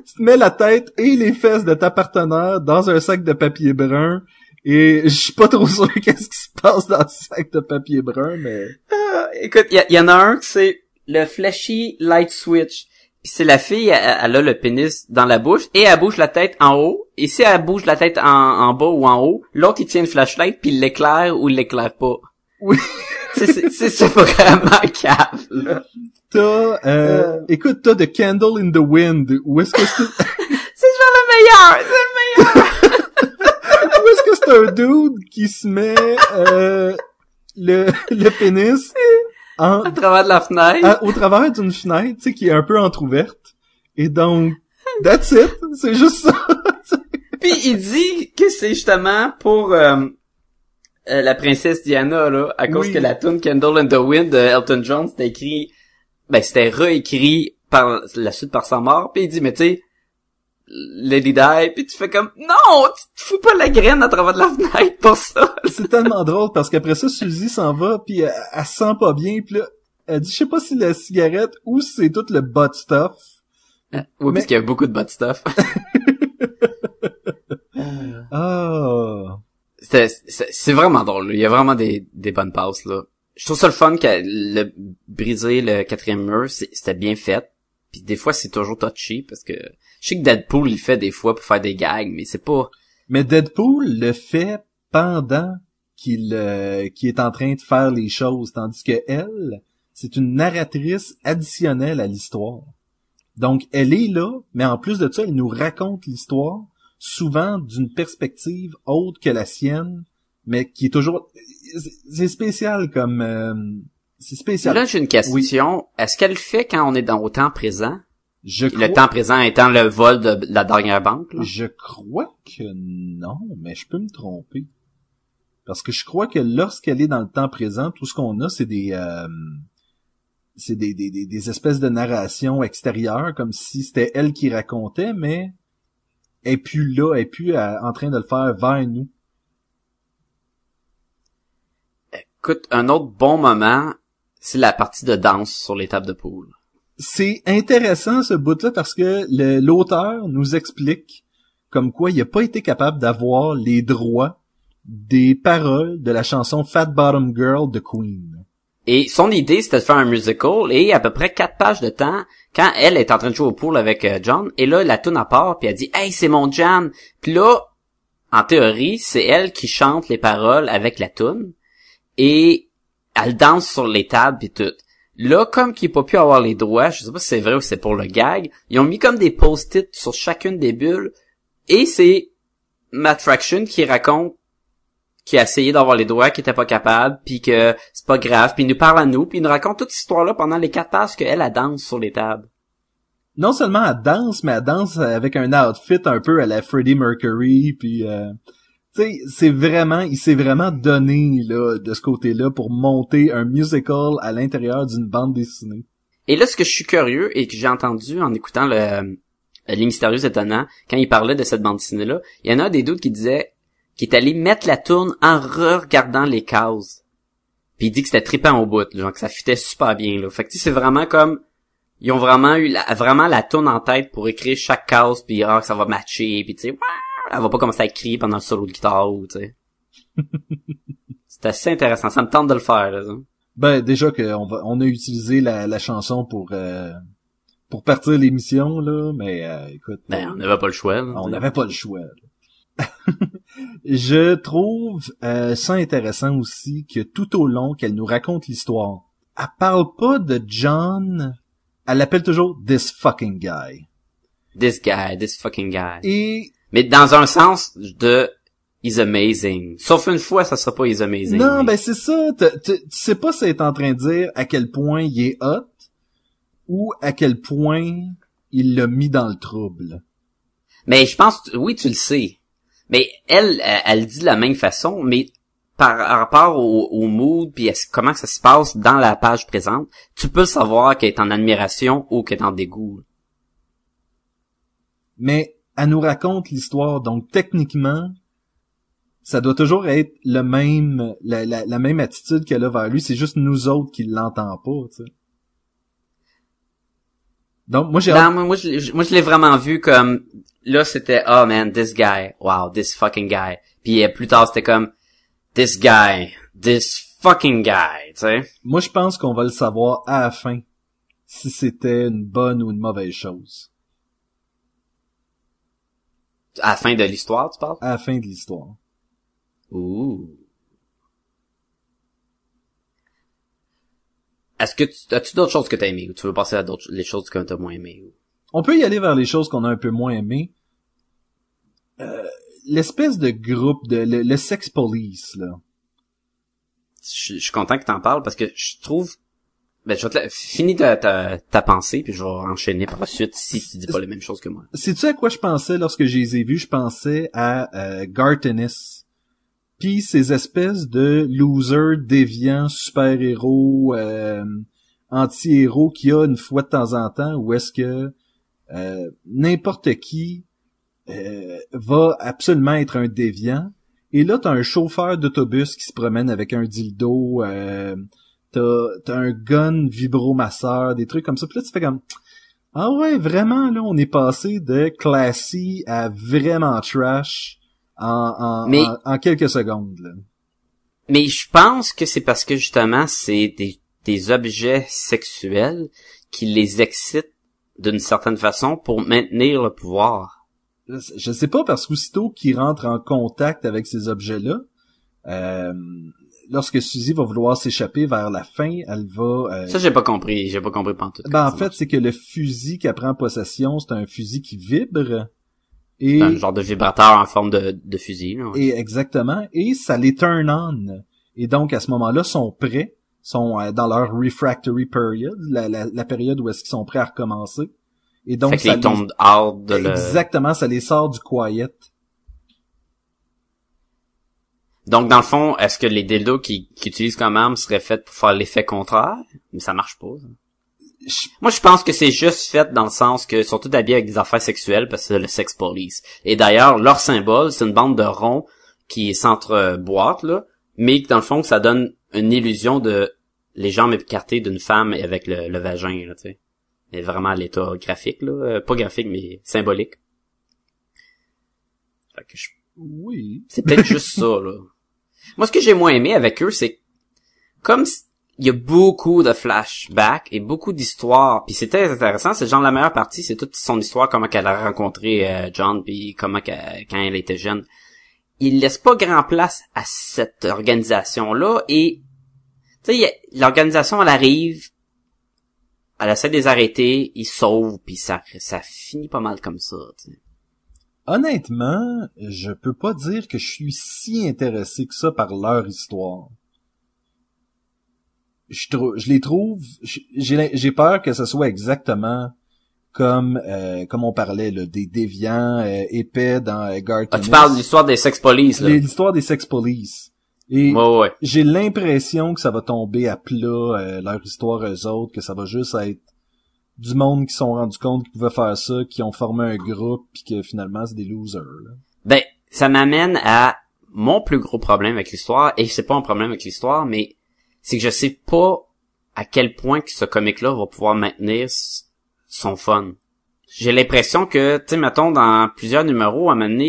tu te mets la tête et les fesses de ta partenaire dans un sac de papier brun et je suis pas trop sûr qu'est-ce qui se passe dans ce sac de papier brun mais Ah, écoute, il y, a- il y en a un que c'est le flashy light switch. Puis c'est la fille, elle, elle a le pénis dans la bouche et elle bouge la tête en haut. Et si elle bouge la tête en, en bas ou en haut, l'autre il tient une flashlight puis il l'éclaire ou il l'éclaire pas. Oui. C'est- C'est c'est- c'est vraiment cave, là. t'as euh, Euh. écoute t'as The Candle in the Wind où est-ce que c'est? C'est genre le meilleur, c'est le meilleur. où est-ce que c'est un dude qui se met euh, le le pénis? En à travers de la fenêtre. à- au travers d'une fenêtre, tu sais, qui est un peu entrouverte. Et donc, that's it. C'est juste ça. Puis il dit que c'est justement pour euh, euh, la princesse Diana là, à cause Oui. que la tune Candle in the Wind de Elton John c'était écrit, ben c'était réécrit par la suite par sa mort. Puis il dit mais tu sais, Lady Di, puis tu fais comme non, tu te fous pas la graine à travers de la fenêtre pour ça. C'est tellement drôle parce qu'après ça, Suzy s'en va puis elle, elle se sent pas bien puis là, elle dit je sais pas si la cigarette ou si c'est tout le butt stuff. oui, Mais- parce qu'il y a beaucoup de bad stuff. Ah. C'est c'est- c'est vraiment drôle. là. Il y a vraiment des, des bonnes passes là. Je trouve ça le fun que le briser le quatrième mur, c'était bien fait. Puis des fois c'est toujours touchy parce que je sais que Deadpool il fait des fois pour faire des gags, mais c'est pas. Mais Deadpool le fait pendant qu'il euh, qu'il est en train de faire les choses, tandis que elle, c'est une narratrice additionnelle à l'histoire. Donc elle est là, mais en plus de ça, elle nous raconte l'histoire, souvent d'une perspective autre que la sienne, mais qui est toujours c'est spécial comme euh, c'est spécial. Là j'ai une question. Est-ce qu'elle le fait quand on est dans au temps présent? Je crois, Le temps présent étant le vol de la dernière banque. là? je crois que non, mais je peux me tromper. Parce que je crois que lorsqu'elle est dans le temps présent, tout ce qu'on a, c'est des euh, c'est des, des, des, espèces de narration extérieures, comme si c'était elle qui racontait, mais elle est plus là, elle est plus en train de le faire vers nous. Écoute, un autre bon moment, c'est la partie de danse sur les tables de poule. C'est intéressant ce bout-là parce que l'auteur nous explique comme quoi il n'a pas été capable d'avoir les droits des paroles de la chanson Fat Bottom Girl de Queen. Et son idée, c'était de faire un musical, et à peu près quatre pages de temps, quand elle est en train de jouer au pool avec euh, John, et là, la tune à part, puis elle dit « Hey, c'est mon jam! » Puis là, en théorie, c'est elle qui chante les paroles avec la tune, et elle danse sur les tables puis tout. Là, comme qu'il n'a pas pu avoir les droits, je sais pas si c'est vrai ou c'est pour le gag, ils ont mis comme des post-it sur chacune des bulles, et c'est Matt Fraction qui raconte qui a essayé d'avoir les droits, qui était pas capable, puis que c'est pas grave, puis il nous parle à nous, puis il nous raconte toute cette histoire-là pendant les quatre pages qu'elle, elle danse sur les tables. Non seulement elle danse, mais elle danse avec un outfit un peu à la Freddie Mercury, puis euh, sais, c'est vraiment, il s'est vraiment donné là de ce côté-là pour monter un musical à l'intérieur d'une bande dessinée. Et là, ce que je suis curieux et que j'ai entendu en écoutant le Les Mystérieux Étonnants, quand il parlait de cette bande dessinée-là, il y en a des doutes qui disait qu'il est allé mettre la tourne en regardant les cases. Puis il dit que c'était trippant au bout, genre que ça fitait super bien. Là. Fait que c'est vraiment comme ils ont vraiment eu la, vraiment la tourne en tête pour écrire chaque case puis ah, ça va matcher puis tu sais elle va pas commencer à crier pendant le solo de guitare ou tu sais. c'est assez intéressant, ça me tente de le faire là. ça. Ben déjà qu'on va, on a utilisé la, la chanson pour euh, pour partir l'émission là, mais euh, écoute, Ben on n'avait pas le choix. là, on n'avait pas le choix. là. Je trouve euh, ça intéressant aussi que tout au long qu'elle nous raconte l'histoire, elle parle pas de John, elle l'appelle toujours this fucking guy. This guy, this fucking guy. Et Mais dans un sens de he's amazing. Sauf une fois, ça sera pas he's amazing. non, mais- ben c'est ça. Tu sais pas si elle est en train de dire à quel point il est hot ou à quel point il l'a mis dans le trouble. Mais je pense, oui, tu le sais. Mais elle, elle, elle dit de la même façon, mais par rapport au, au mood puis à comment ça se passe dans la page présente, tu peux savoir qu'elle est en admiration ou qu'elle est en dégoût. mais elle nous raconte l'histoire, donc techniquement, ça doit toujours être le même, la, la, la même attitude qu'elle a vers lui, c'est juste nous autres qui l'entend pas, tu sais. Donc, moi, j'ai Non, hâte- moi, moi, je, l'ai- moi, je l'ai vraiment vu comme, là, c'était, oh man, this guy, wow, this fucking guy. Puis euh, plus tard, c'était comme, this guy, this fucking guy, tu sais. moi, je pense qu'on va le savoir à la fin, si c'était une bonne ou une mauvaise chose. À la fin de l'histoire, tu parles? À la fin de l'histoire. Ouh. Est-ce que tu, as-tu d'autres choses que t'as aimées ou tu veux passer à d'autres, les choses que t'as moins aimées ou? On peut y aller vers les choses qu'on a un peu moins aimées. Euh, L'espèce de groupe, de le, le sex police, là. Je, je suis content que t'en parles parce que je trouve Ben, je vais te la... Finis ta, ta, ta pensée, puis je vais enchaîner par la suite si tu dis pas les mêmes choses que moi. Sais-tu à quoi je pensais lorsque je les ai vus? Je pensais à euh, Gartenis. Puis ces espèces de losers, déviants, super-héros, euh, anti-héros qu'il y a une fois de temps en temps, où est-ce que euh, n'importe qui euh, va absolument être un déviant. Et là, t'as un chauffeur d'autobus qui se promène avec un dildo, euh, t'as, t'as un gun vibromasseur, des trucs comme ça. Puis là, tu fais comme... Ah ouais, vraiment, là, on est passé de classy à vraiment trash en, en, Mais- en, en quelques secondes. Là. Mais je pense que c'est parce que justement, c'est des, des objets sexuels qui les excitent d'une certaine façon pour maintenir le pouvoir. Je sais pas, parce qu'aussitôt qu'il rentre en contact avec ces objets-là, euh, lorsque Suzy va vouloir s'échapper vers la fin, elle va... euh, Ça, j'ai pas compris. J'ai pas compris pantoute. ben, en fait, c'est que le fusil qu'elle prend possession, c'est un fusil qui vibre. Et, un genre de vibrateur en forme de, de fusil. là, ouais. et exactement, et ça les turn on. Et donc, à ce moment-là, sont prêts, sont euh, dans leur refractory period, la, la, la période où est-ce qu'ils sont prêts à recommencer. Et donc, fait ça les tombent hors de le... Exactement, ça les sort du quiet. Donc, dans le fond, est-ce que les dildos qu'ils qu'ils utilisent comme arme seraient faits pour faire l'effet contraire? Mais ça marche pas. ça. Je- Moi, je pense que c'est juste fait dans le sens que ils sont tous habillés avec des affaires sexuelles parce que c'est le sex police. Et d'ailleurs, leur symbole, c'est une bande de ronds qui s'entre-boîte, là, mais que dans le fond, ça donne une illusion de les jambes écartées d'une femme avec le, le vagin, là, tu sais. Mais vraiment à l'état graphique, là. Euh, pas graphique, mais symbolique. Fait que je Oui. c'est peut-être juste ça, là. Moi, ce que j'ai moins aimé avec eux, c'est comme il y a beaucoup de flashbacks et beaucoup d'histoires. Puis c'était intéressant, c'est genre la meilleure partie, c'est toute son histoire, comment qu'elle a rencontré euh, John, puis comment qu'elle- quand elle était jeune. Il laisse pas grand place à cette organisation-là et tu sais, l'organisation elle arrive, elle essaie de les arrêter, ils sauvent, puis ça ça finit pas mal comme ça. tu sais. Honnêtement, je peux pas dire que je suis si intéressé que ça par leur histoire. Je, trou- je les trouve, j'ai j'ai peur que ce soit exactement comme euh, comme on parlait là, des déviants euh, épais dans euh, Ah, tu parles de l'histoire des sex police, là. l'histoire des sex police. Et Ouais, ouais. j'ai l'impression que ça va tomber à plat euh, leur histoire eux autres, que ça va juste être du monde qui sont rendus compte qu'ils pouvaient faire ça, qui ont formé un groupe, puis que finalement c'est des losers. là. Ben, ça m'amène à mon plus gros problème avec l'histoire, et c'est pas un problème avec l'histoire, mais c'est que je sais pas à quel point que ce comic-là va pouvoir maintenir son fun. J'ai l'impression que, tu sais, mettons, dans plusieurs numéros, à un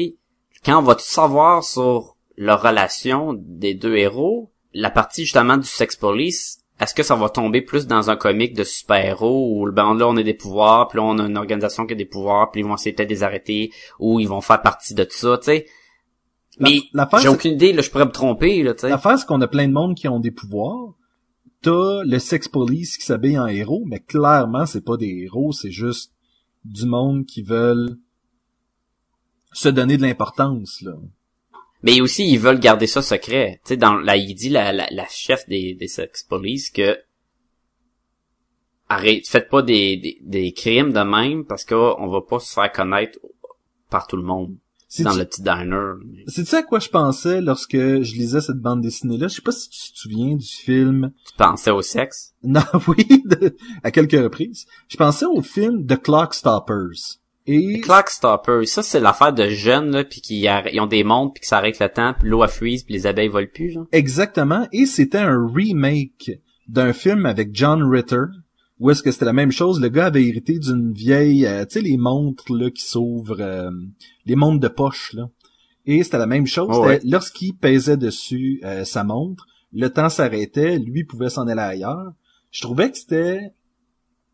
quand on va tout savoir sur leur relation des deux héros, la partie justement du sex police, est-ce que ça va tomber plus dans un comic de super-héros où ben là on a des pouvoirs, puis là on a une organisation qui a des pouvoirs, puis ils vont essayer peut-être de les arrêter, ou ils vont faire partie de tout ça, tu sais. La- Mais j'ai aucune idée, là, je pourrais me tromper, là, tu sais. L'affaire, c'est qu'on a plein de monde qui ont des pouvoirs. T'as le sex police qui s'habille en héros, mais clairement, c'est pas des héros, c'est juste du monde qui veulent se donner de l'importance, là. Mais aussi, ils veulent garder ça secret. Tu sais, dans, là, il dit, la, la, la chef des, des sex police, que arrête, faites pas des, des, des crimes de même parce qu'on va pas se faire connaître par tout le monde. C'est dans le petit diner. C'est ça à quoi je pensais lorsque je lisais cette bande dessinée-là? Je sais pas si tu te souviens du film. Tu pensais au sexe? Non, oui, de- à quelques reprises. Je pensais au film The Clock Stoppers. Et Clock Stopper, ça c'est l'affaire de jeunes là, puis qui ils ont des montres puis qui s'arrêtent le temps, puis l'eau a freeze, puis les abeilles volent plus, genre. exactement. Et c'était un remake d'un film avec John Ritter. Où est-ce que c'était la même chose? Le gars avait hérité d'une vieille, euh, tu sais, les montres là qui s'ouvrent, euh, les montres de poche là. Et c'était la même chose. Oh, ouais. Lorsqu'il pesait dessus euh, sa montre, le temps s'arrêtait, lui pouvait s'en aller ailleurs. Je trouvais que c'était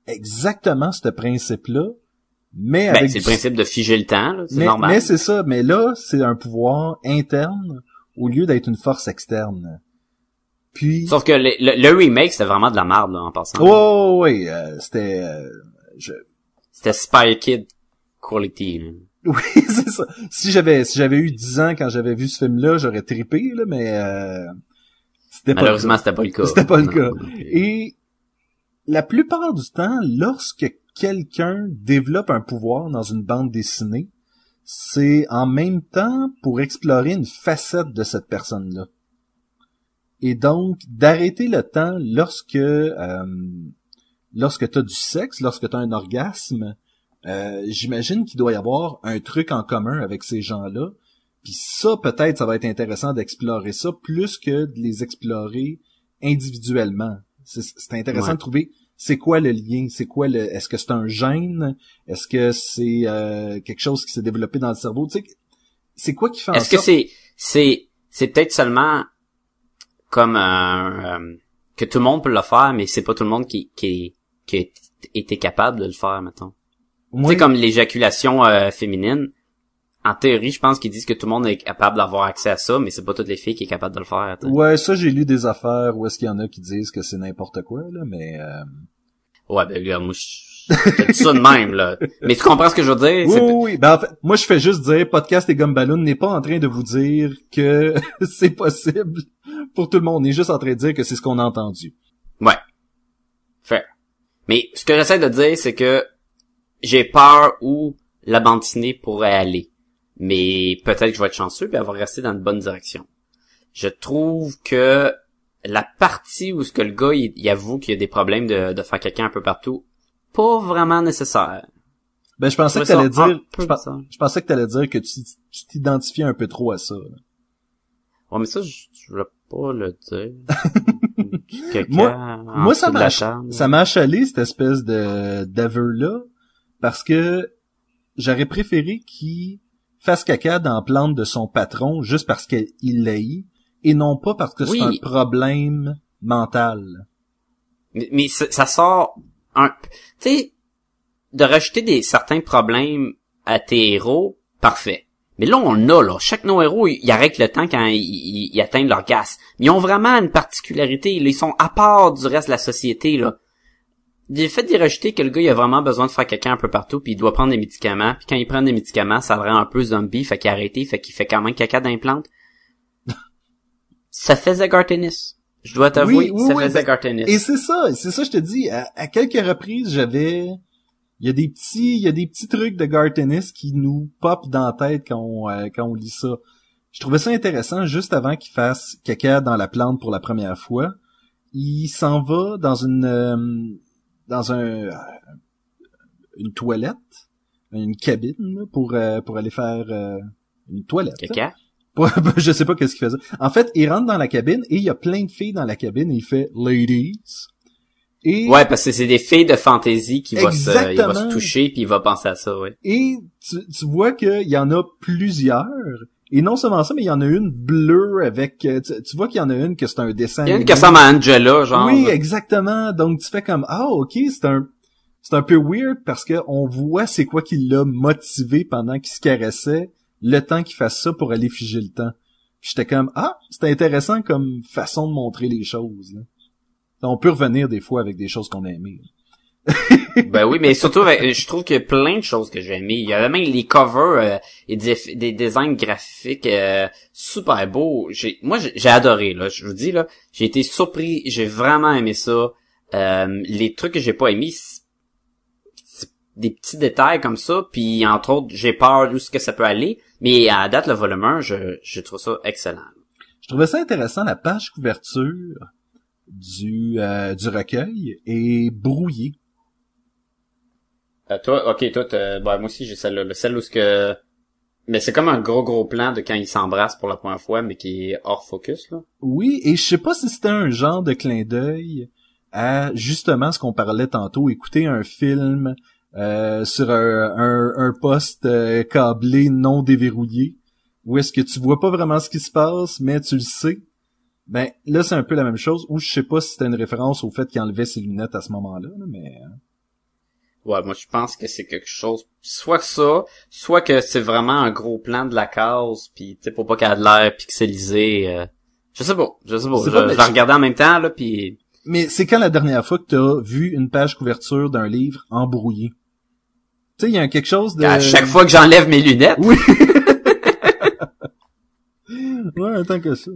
exactement ce principe-là, mais Ben, c'est le principe de figer le temps, c'est normal. mais c'est ça. Mais là, c'est un pouvoir interne au lieu d'être une force externe. Puis, Sauf que le, le- le remake, c'était vraiment de la merde, là, en passant. oh, oui, euh, c'était, euh, je- C'était Spy Kid quality, là. oui, c'est ça. Si j'avais, si j'avais eu 10 ans quand j'avais vu ce film-là, j'aurais trippé, là, mais euh, c'était Malheureusement, c'était pas le cas. C'était pas le Non. cas. Et la plupart du temps, lorsque quelqu'un développe un pouvoir dans une bande dessinée, c'est en même temps pour explorer une facette de cette personne-là. Et donc, d'arrêter le temps lorsque euh, lorsque tu as du sexe, lorsque tu as un orgasme, euh, j'imagine qu'il doit y avoir un truc en commun avec ces gens-là. Puis ça, peut-être, ça va être intéressant d'explorer ça plus que de les explorer individuellement. C'est intéressant Ouais. de trouver c'est quoi le lien, c'est quoi le, est-ce que c'est un gène, est-ce que c'est euh, quelque chose qui s'est développé dans le cerveau, tu sais, c'est quoi qui fait en Est-ce que c'est c'est c'est peut-être seulement comme un euh, que tout le monde peut le faire, mais c'est pas tout le monde qui qui qui a été capable de le faire, mettons. Tu sais comme l'éjaculation euh, féminine. En théorie, je pense qu'ils disent que tout le monde est capable d'avoir accès à ça, mais c'est pas toutes les filles qui est capable de le faire. Ouais, ça j'ai lu des affaires où est-ce qu'il y en a qui disent que c'est n'importe quoi là, mais euh, Ouais, ben regarde, moi je dis ça de même là. Mais tu comprends ce que je veux dire? Oui, oui, oui. Ben, en fait, moi je fais juste dire podcast et Gumballoon n'est pas en train de vous dire que c'est possible pour tout le monde, on est juste en train de dire que c'est ce qu'on a entendu. Ouais. Fair. Mais ce que j'essaie de dire, c'est que j'ai peur où la bande dessinée pourrait aller. Mais peut-être que je vais être chanceux et elle va rester dans une bonne direction. Je trouve que la partie où ce que le gars il, il avoue qu'il y a des problèmes de, de faire quelqu'un un peu partout, pas vraiment nécessaire. Ben je pensais que t'allais dire, je, pensais que t'allais dire que tu t'identifiais un peu trop à ça. là. Ouais, mais ça, je, je voulais pas le dire. Moi- Moi, ça m'a ça m'a achalé cette espèce de d'aveu-là parce que j'aurais préféré qu'il fasse caca dans la plante de son patron juste parce qu'il l'haït et non pas parce que Oui. c'est un problème mental. Mais, mais ça, ça sort un, tu sais, de rajouter des certains problèmes à tes héros, parfait. Mais là, on a, là. Chaque nos héros, ils, arrêtent le temps quand ils, ils- ils atteignent leur gas. Mais ils ont vraiment une particularité. là. Ils sont à part du reste de la société, là. Le fait d'y rajouter que le gars, il a vraiment besoin de faire quelqu'un un peu partout, puis il doit prendre des médicaments. Puis quand il prend des médicaments, ça le rend un peu zombie, fait qu'il a arrêté, fait qu'il fait quand même caca d'implantes. Ça faisait Gartenis. Je dois t'avouer, Oui, oui, ça oui, faisait ben, Gartenis. Et c'est ça, c'est ça je te dis, à, à quelques reprises, j'avais il y a des petits il y a des petits trucs de Gartenis qui nous pop dans la tête quand on euh, quand on lit ça. Je trouvais ça intéressant juste avant qu'il fasse caca dans la plante pour la première fois. Il s'en va dans une euh, dans un euh, une toilette, une cabine là, pour euh, pour aller faire une toilette. Caca? Je sais pas qu'est-ce qu'il faisait. En fait, il rentre dans la cabine et il y a plein de filles dans la cabine et il fait ladies. Et, Ouais, parce que c'est des filles de fantasy qui va se, il va Exactement. se toucher puis il va penser à ça, ouais. et tu, tu vois qu'il y en a plusieurs. Et non seulement ça, mais il y en a une bleue avec, euh, tu, tu vois qu'il y en a une que c'est un dessin. Il y en a une qui ressemble à Angela, genre. Oui, exactement. Donc tu fais comme, ah, ok, c'est un, c'est un peu weird parce que on voit c'est quoi qui l'a motivé pendant qu'il se caressait, le temps qu'il fasse ça pour aller figer le temps. J'étais comme, ah, c'est intéressant comme façon de montrer les choses. On peut revenir des fois avec des choses qu'on a aimées. ben oui, mais surtout, je trouve qu'il y a plein de choses que j'ai aimées. Il y avait même les covers euh, et des, designs graphiques euh, super beaux. Moi, j'ai adoré. Là, je vous dis là, j'ai été surpris. J'ai vraiment aimé ça. Euh, les trucs que j'ai pas aimés, des petits détails comme ça. Puis entre autres, j'ai peur d'où ce que ça peut aller. Mais à date, le volume 1, je, je trouve ça excellent. Je trouvais ça intéressant, la page couverture du, euh, du recueil est brouillée. Euh, toi, ok, toi, ben, moi aussi j'ai celle-là, là. celle où ce que, mais c'est comme un gros gros plan de quand ils s'embrassent pour la première fois, mais qui est hors focus là. Oui, et je sais pas si c'était un genre de clin d'œil à justement ce qu'on parlait tantôt, écouter un film euh, sur un, un, un poste euh, câblé non déverrouillé, où est-ce que tu vois pas vraiment ce qui se passe, mais tu le sais. Ben là, c'est un peu la même chose, ou je sais pas si c'était une référence au fait qu'il enlevait ses lunettes à ce moment-là, là, mais... euh, Ouais, moi je pense que c'est quelque chose, soit que ça, soit que c'est vraiment un gros plan de la case, puis tu sais pour pas qu'elle ait de l'air pixelisé. euh, Je sais pas, je sais pas. Je, pas- je la regardais en même temps là, puis Mais c'est quand la dernière fois que t'as vu une page couverture d'un livre embrouillé? Tu sais, il y a quelque chose de... à chaque fois que j'enlève mes lunettes, Oui. ouais, tant que ça.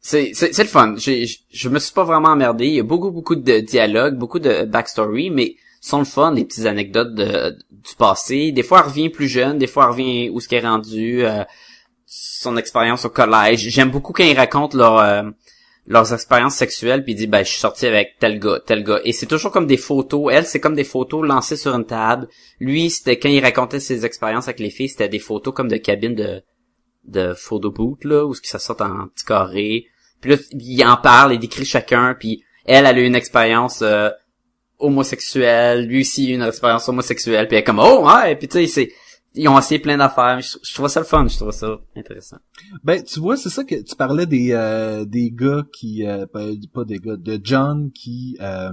c'est c'est c'est le fun. J'ai je me suis pas vraiment emmerdé. Il y a beaucoup beaucoup de dialogues, beaucoup de backstory, mais sont le fun, les petites anecdotes de, du passé. Des fois, elle revient plus jeune, des fois, elle revient où ce qu'elle est rendu, euh, son expérience au collège. J'aime beaucoup quand ils racontent leur euh, leurs expériences sexuelles puis dit ben je suis sorti avec tel gars tel gars. Et c'est toujours comme des photos. Elle c'est comme des photos lancées sur une table. Lui c'était quand il racontait ses expériences avec les filles c'était des photos comme de cabines de de photo boot là où ce qui ça sort en petit carré. Puis là il en parle il décrit chacun puis elle elle a eu une expérience euh, homosexuelle lui aussi une expérience homosexuelle puis elle est comme oh ouais puis tu sais c'est ils ont essayé plein d'affaires je, trouve ça le fun je trouve ça intéressant. Ben, tu vois, c'est ça que tu parlais des euh, des gars qui euh, pas, pas des gars de John qui euh,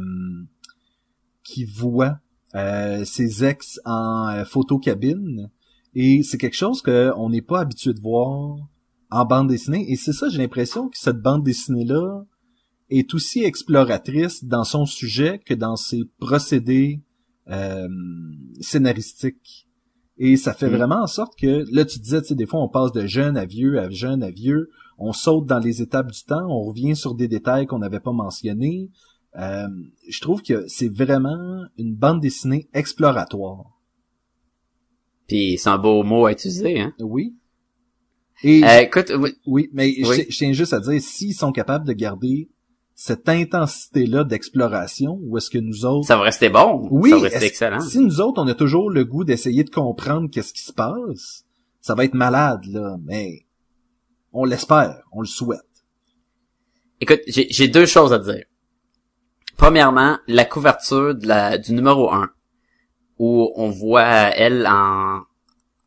qui voit euh, ses ex en euh, photo cabine et c'est quelque chose que on n'est pas habitué de voir en bande dessinée. Et c'est ça j'ai l'impression que cette bande dessinée là est aussi exploratrice dans son sujet que dans ses procédés euh, scénaristiques et ça fait Mm. vraiment en sorte que, là, tu disais, tu sais, des fois, on passe de jeune à vieux, à jeune à vieux, on saute dans les étapes du temps, on revient sur des détails qu'on n'avait pas mentionnés. Euh, je trouve que c'est vraiment une bande dessinée exploratoire. puis c'est un beau mot à utiliser hein Oui. Et, Euh, écoute oui, oui, mais oui. Je, je tiens juste à dire, s'ils sont capables de garder cette intensité-là d'exploration, ou est-ce que nous autres, ça va rester bon Oui, ça va rester excellent Si nous autres, on a toujours le goût d'essayer de comprendre qu'est-ce qui se passe, ça va être malade, là, mais on l'espère, on le souhaite. Écoute, j'ai j'ai deux choses à dire. Premièrement, la couverture de la, du numéro 1, où on voit elle en,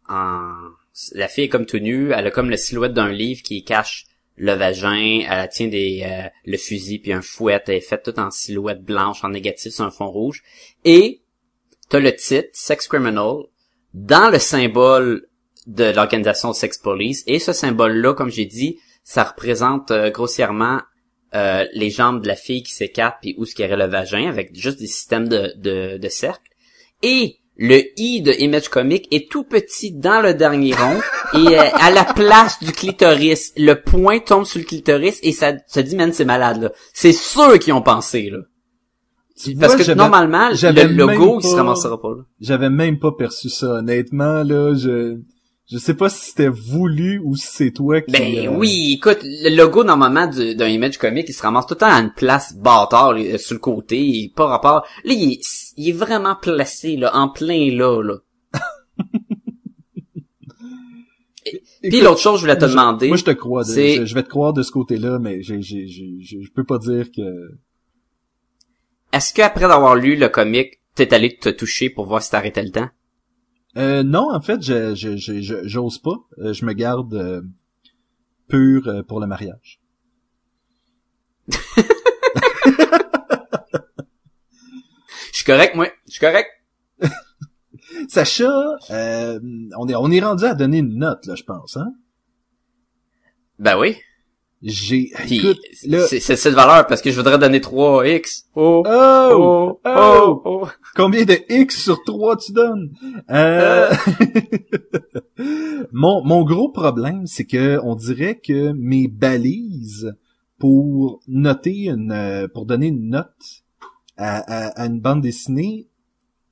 en... La fille est comme tout nue, elle a comme la silhouette d'un livre qui cache le vagin, elle tient des euh, le fusil puis un fouet, elle est faite toute en silhouette blanche, en négatif sur un fond rouge. Et t'as le titre, Sex Criminal, dans le symbole de l'organisation Sex Police. Et ce symbole-là, comme j'ai dit, ça représente euh, grossièrement euh, les jambes de la fille qui s'écartent puis où ce le vagin avec juste des systèmes de, de, de cercles. Et le I de Image Comic est tout petit dans le dernier rond et euh, à la place du clitoris. Le point tombe sur le clitoris et ça se dit, man, c'est malade, là. C'est sûr qu'ils ont pensé, là. Tu Parce vois, que normalement, le logo, il se ramassera pas, là. J'avais même pas perçu ça, honnêtement, là, je, je sais pas si c'était voulu ou si c'est toi qui... Ben euh, oui, écoute, le logo normalement du- d'un image comic, il se ramasse tout le temps à une place bâtard là, sur le côté, pas rapport. Là, il est, il est vraiment placé là, en plein là, là. Puis l'autre chose, je voulais te je- demander. Moi, je te crois, de- je, je vais te croire de ce côté-là, mais j'ai, j'ai- je peux pas dire que... Est-ce qu'après d'avoir lu le comic, t'es allé te toucher pour voir si t'arrêtais le temps? Euh, non, en fait, je, je, je, je- j'ose pas. Euh, je me garde euh, pur euh, pour le mariage. Je suis correct, moi. Je suis correct. Sacha, euh, on est on est rendu à donner une note là, je pense. Hein? Ben oui. J'ai, Puis écoute, là, c'est c'est cette valeur parce que je voudrais donner 3x. Oh. oh, Oh, oh. oh, oh. combien de X sur 3 tu donnes? Euh, mon mon gros problème, c'est que on dirait que mes balises pour noter une, euh, pour donner une note à, à- à une bande dessinée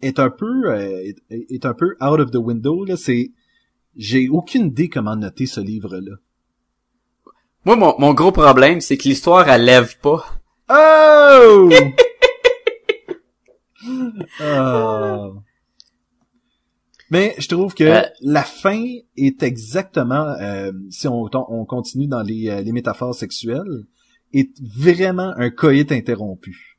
est un peu euh, est, un peu out of the window là. C'est j'ai aucune idée comment noter ce livre là. Moi, mon, mon gros problème, c'est que l'histoire, elle lève pas. Oh! Ah. Mais je trouve que Euh. la fin est exactement, euh, si on, on continue dans les, euh, les métaphores sexuelles, est vraiment un coït interrompu.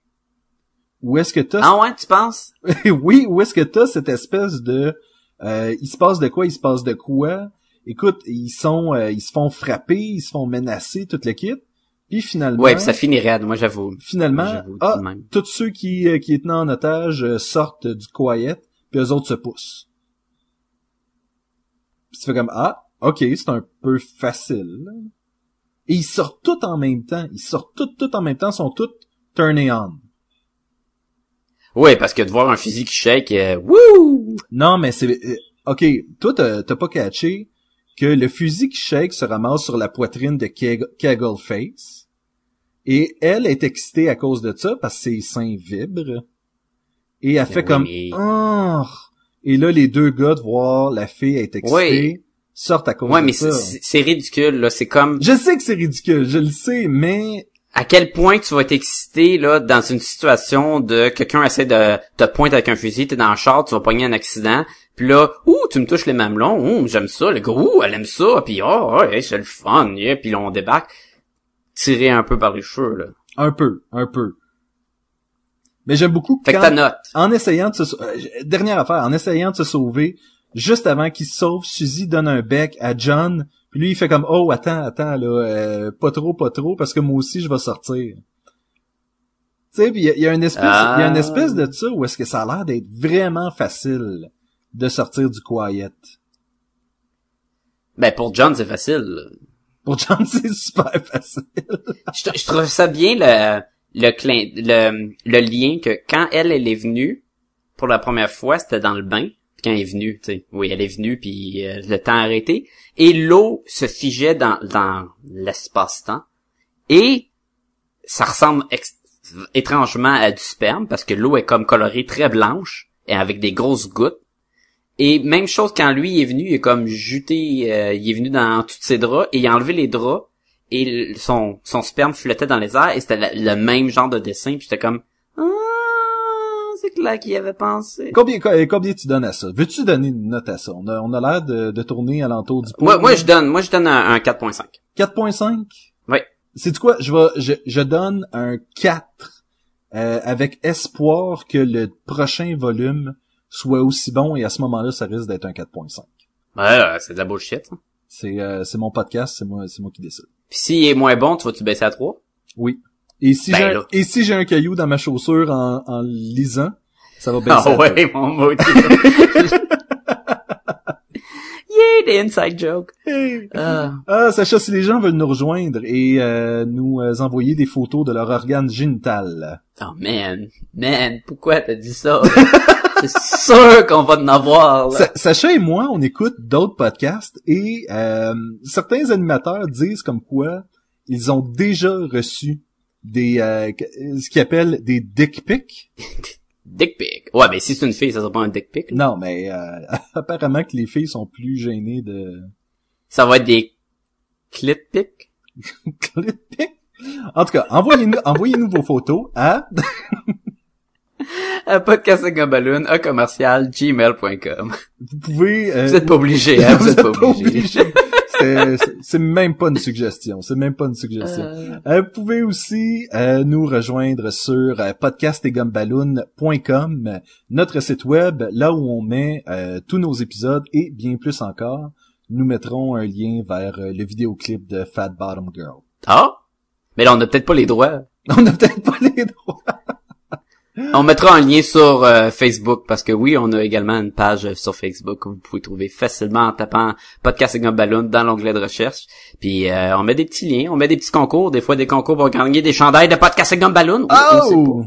Où est-ce que t'as, Ah ouais, tu penses? oui, où est-ce que t'as cette espèce de, euh, il se passe de quoi, il se passe de quoi? Écoute, ils sont, euh, ils se font frapper, ils se font menacer, toute l'équipe. Puis finalement, Ouais, puis ça finit raide, moi, j'avoue. finalement, J'avoue, ah, tous ceux qui, euh, qui étaient en otage euh, sortent du quiet, puis eux autres se poussent. Puis tu fais comme, ah, ok, c'est un peu facile. Et ils sortent tout en même temps. Ils sortent tout, tout en même temps, sont tous turning on. Ouais, parce que de voir un physique qui shake, euh, wouh! Non, mais c'est... euh, ok, toi, t'as pas catché que le fusil qui shake se ramasse sur la poitrine de Keg- Keggleface. Et elle est excitée à cause de ça parce que ses seins vibrent. Et elle fait oui, comme Ah! Et là, les deux gars de voir la fille être excitée Oui. sortent à cause Ouais, de mais c'est ridicule, là. C'est comme, Je sais que c'est ridicule, je le sais, mais à quel point tu vas être excité, là, dans une situation de quelqu'un essaie de te pointer avec un fusil, t'es dans le char, tu vas pogner un accident, puis là, ouh, tu me touches les mamelons, ouh, j'aime ça, le gros, elle aime ça, puis oh, ouais, c'est le fun, yeah, puis là, on débarque, tiré un peu par les cheveux, là. un peu, un peu. Mais j'aime beaucoup Fait que ta note. en essayant de se euh, dernière affaire, en essayant de se sauver, juste avant qu'il se sauve, Suzy donne un bec à John, puis lui il fait comme oh attends attends là, euh, pas trop pas trop parce que moi aussi je vais sortir. Tu sais, puis il y, y a une espèce, Ah. y a une espèce de ça où est-ce que ça a l'air d'être vraiment facile de sortir du quiet. Ben, pour John, c'est facile. Pour John c'est super facile. je, je trouve ça bien le le, clin, le le lien que quand elle elle est venue pour la première fois c'était dans le bain quand elle est venue tu sais. Oui elle est venue puis euh, le temps a arrêté. Et l'eau se figeait dans dans l'espace-temps. Et ça ressemble étrangement à du sperme parce que l'eau est comme colorée très blanche et avec des grosses gouttes. Et même chose quand lui est venu il est comme juté euh, il est venu dans tous ses draps et il a enlevé les draps et son son sperme flottait dans les airs et c'était le, même genre de dessin puis j'étais comme ah là qu'il avait pensé Combien co- combien tu donnes à ça? Veux-tu donner une note à ça? On a on a l'air de, de tourner alentour du pot. moi moi je donne moi je donne un, un 4.5 4.5 Oui. C'est quoi? Je vais je, je donne un 4 euh, avec espoir que le prochain volume soit aussi bon et à ce moment-là ça risque d'être un 4.5. ouais euh, c'est de la bullshit. C'est euh, c'est mon podcast, c'est moi c'est moi qui décide. puis s'il est moins bon tu vas tu baisser à 3 Oui. Et si Ben j'ai et si j'ai un caillou dans ma chaussure en, en lisant, ça va baisser. ah ouais mon maudit yeah des inside joke Hey. Ah. Ah, Sacha, si les gens veulent nous rejoindre et euh, nous euh, envoyer des photos de leur organe génital, oh man man pourquoi t'as dit ça? C'est sûr qu'on va en avoir là. Sa- Sacha et moi, on écoute d'autres podcasts et euh, certains animateurs disent comme quoi ils ont déjà reçu des euh, ce qu'ils appellent des dick pics. dick pic ouais mais si c'est une fille ça sera pas un dick pic. Non, mais euh, apparemment que les filles sont plus gênées de ça va être des clit pics? Clit pics? En tout cas, envoyez-nous envoyez-nous vos photos à Un podcast avec un ballon, un commercial, gmail.com. vous pouvez euh, Vous êtes pas obligé, hein, vous êtes pas obligé. C'est- c'est- C'est même pas une suggestion. C'est même pas une suggestion. Euh, Euh, vous pouvez aussi euh, nous rejoindre sur euh, podcastetgumballoon.com, notre site web, là où on met euh, tous nos épisodes et bien plus encore. Nous mettrons un lien vers euh, le vidéoclip de Fat Bottom Girl. Ah? Mais là, on a peut-être pas les droits. On n'a peut-être pas les droits. On mettra un lien sur euh, Facebook parce que oui, on a également une page euh, sur Facebook que vous pouvez trouver facilement en tapant podcast un ballon dans l'onglet de recherche. Puis euh, on met des petits liens, on met des petits concours, des fois des concours pour gagner des chandails de podcast un ballon. Oh!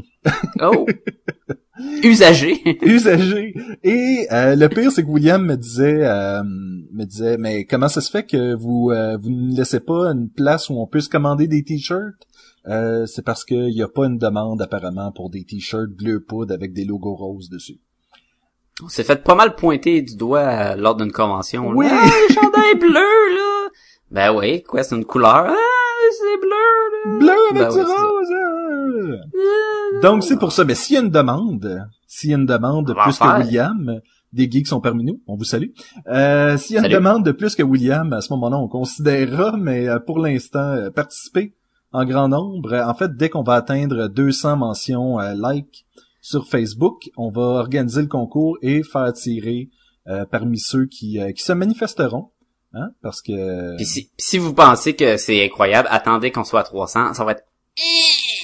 Oh! Usagé. Usagé. Et euh, le pire, c'est que William me disait, euh, me disait, mais comment ça se fait que vous euh, vous ne laissez pas une place où on peut se commander des t-shirts? Euh, C'est parce qu'il n'y a pas une demande apparemment pour des t-shirts bleu poudre avec des logos roses dessus. On s'est fait pas mal pointer du doigt euh, lors d'une convention. là. Oui. Ah, les chandails bleus, là! Ben oui, quoi, c'est une couleur? Ah, c'est bleu, là! Bleu avec Ben du oui, rose. Ah. Donc c'est pour ça. Mais s'il y a une demande, s'il y a une demande en plus que. William, des geeks sont parmi nous, on vous salue. Euh, s'il y a une demande de plus que William, à ce moment-là, on considérera, mais euh, pour l'instant, participer en grand nombre. En fait, dès qu'on va atteindre 200 mentions euh, like sur Facebook, on va organiser le concours et faire tirer euh, parmi ceux qui, euh, qui se manifesteront. Hein, parce que Puis si, si vous pensez que c'est incroyable, attendez qu'on soit à 300, ça va être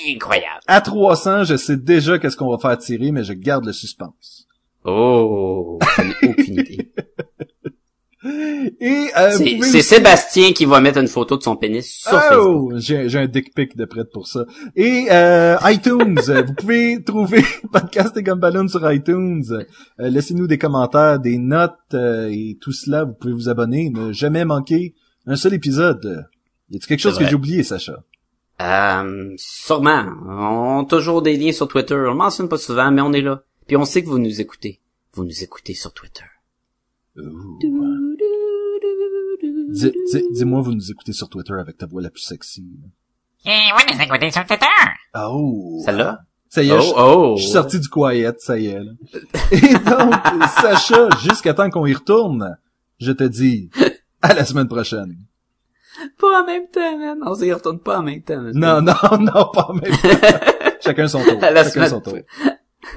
incroyable. à 300, je sais déjà qu'est-ce qu'on va faire tirer, mais je garde le suspense. Oh, je n'ai aucune idée. Et euh, C'est pouvez Sébastien qui va mettre une photo de son pénis sur Facebook. Oh, j'ai j'ai un dick pic de prête pour ça. Et euh, iTunes, euh, vous pouvez trouver Podcast et Gumballoon sur iTunes. Euh, Laissez-nous des commentaires, des notes euh, et tout cela. Vous pouvez vous abonner, ne jamais manquer un seul épisode. Y a-t-il quelque chose que j'ai oublié, Sacha? Euh, sûrement. On a toujours des liens sur Twitter. On le mentionne pas souvent, mais on est là. Puis on sait que vous nous écoutez. Vous nous écoutez sur Twitter. Dis- dis- Dis-moi, vous nous écoutez sur Twitter avec ta voix la plus sexy. Et oui, nous écoutez sur Twitter? Oh! Celle-là? Ça y est, Oh, je- oh! je suis sorti du quiet, ça y est. Là. Et donc, Sacha, jusqu'à temps qu'on y retourne, je te dis à la semaine prochaine. Pas en même temps, man. On s'y retourne pas en même temps. man. Non, non, non, pas en même temps. Chacun son tour. À la Chacun semaine, son tour.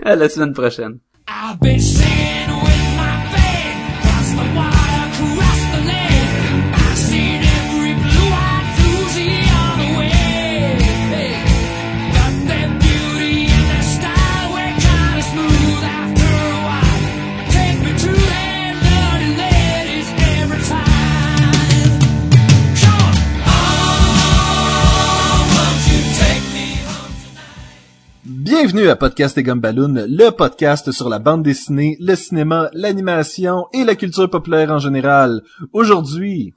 à la semaine prochaine. I've Bienvenue à Podcast et Gumballoon, le podcast sur la bande dessinée, le cinéma, l'animation et la culture populaire en général. Aujourd'hui,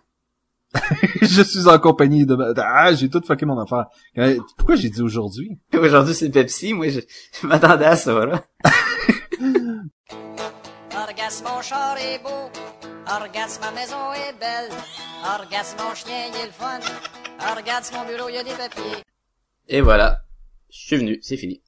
je suis en compagnie de... Ah, j'ai tout fucké mon affaire. Euh, Pourquoi j'ai dit aujourd'hui? Aujourd'hui, c'est Pepsi. Moi, je, je m'attendais à ça, là. Orgasme, mon char est beau. Orgasme, ma maison est belle. Orgasme, mon chien, il est le fun. Orgasme, mon bureau, il y a des papiers. Et voilà. Je suis venu. C'est fini.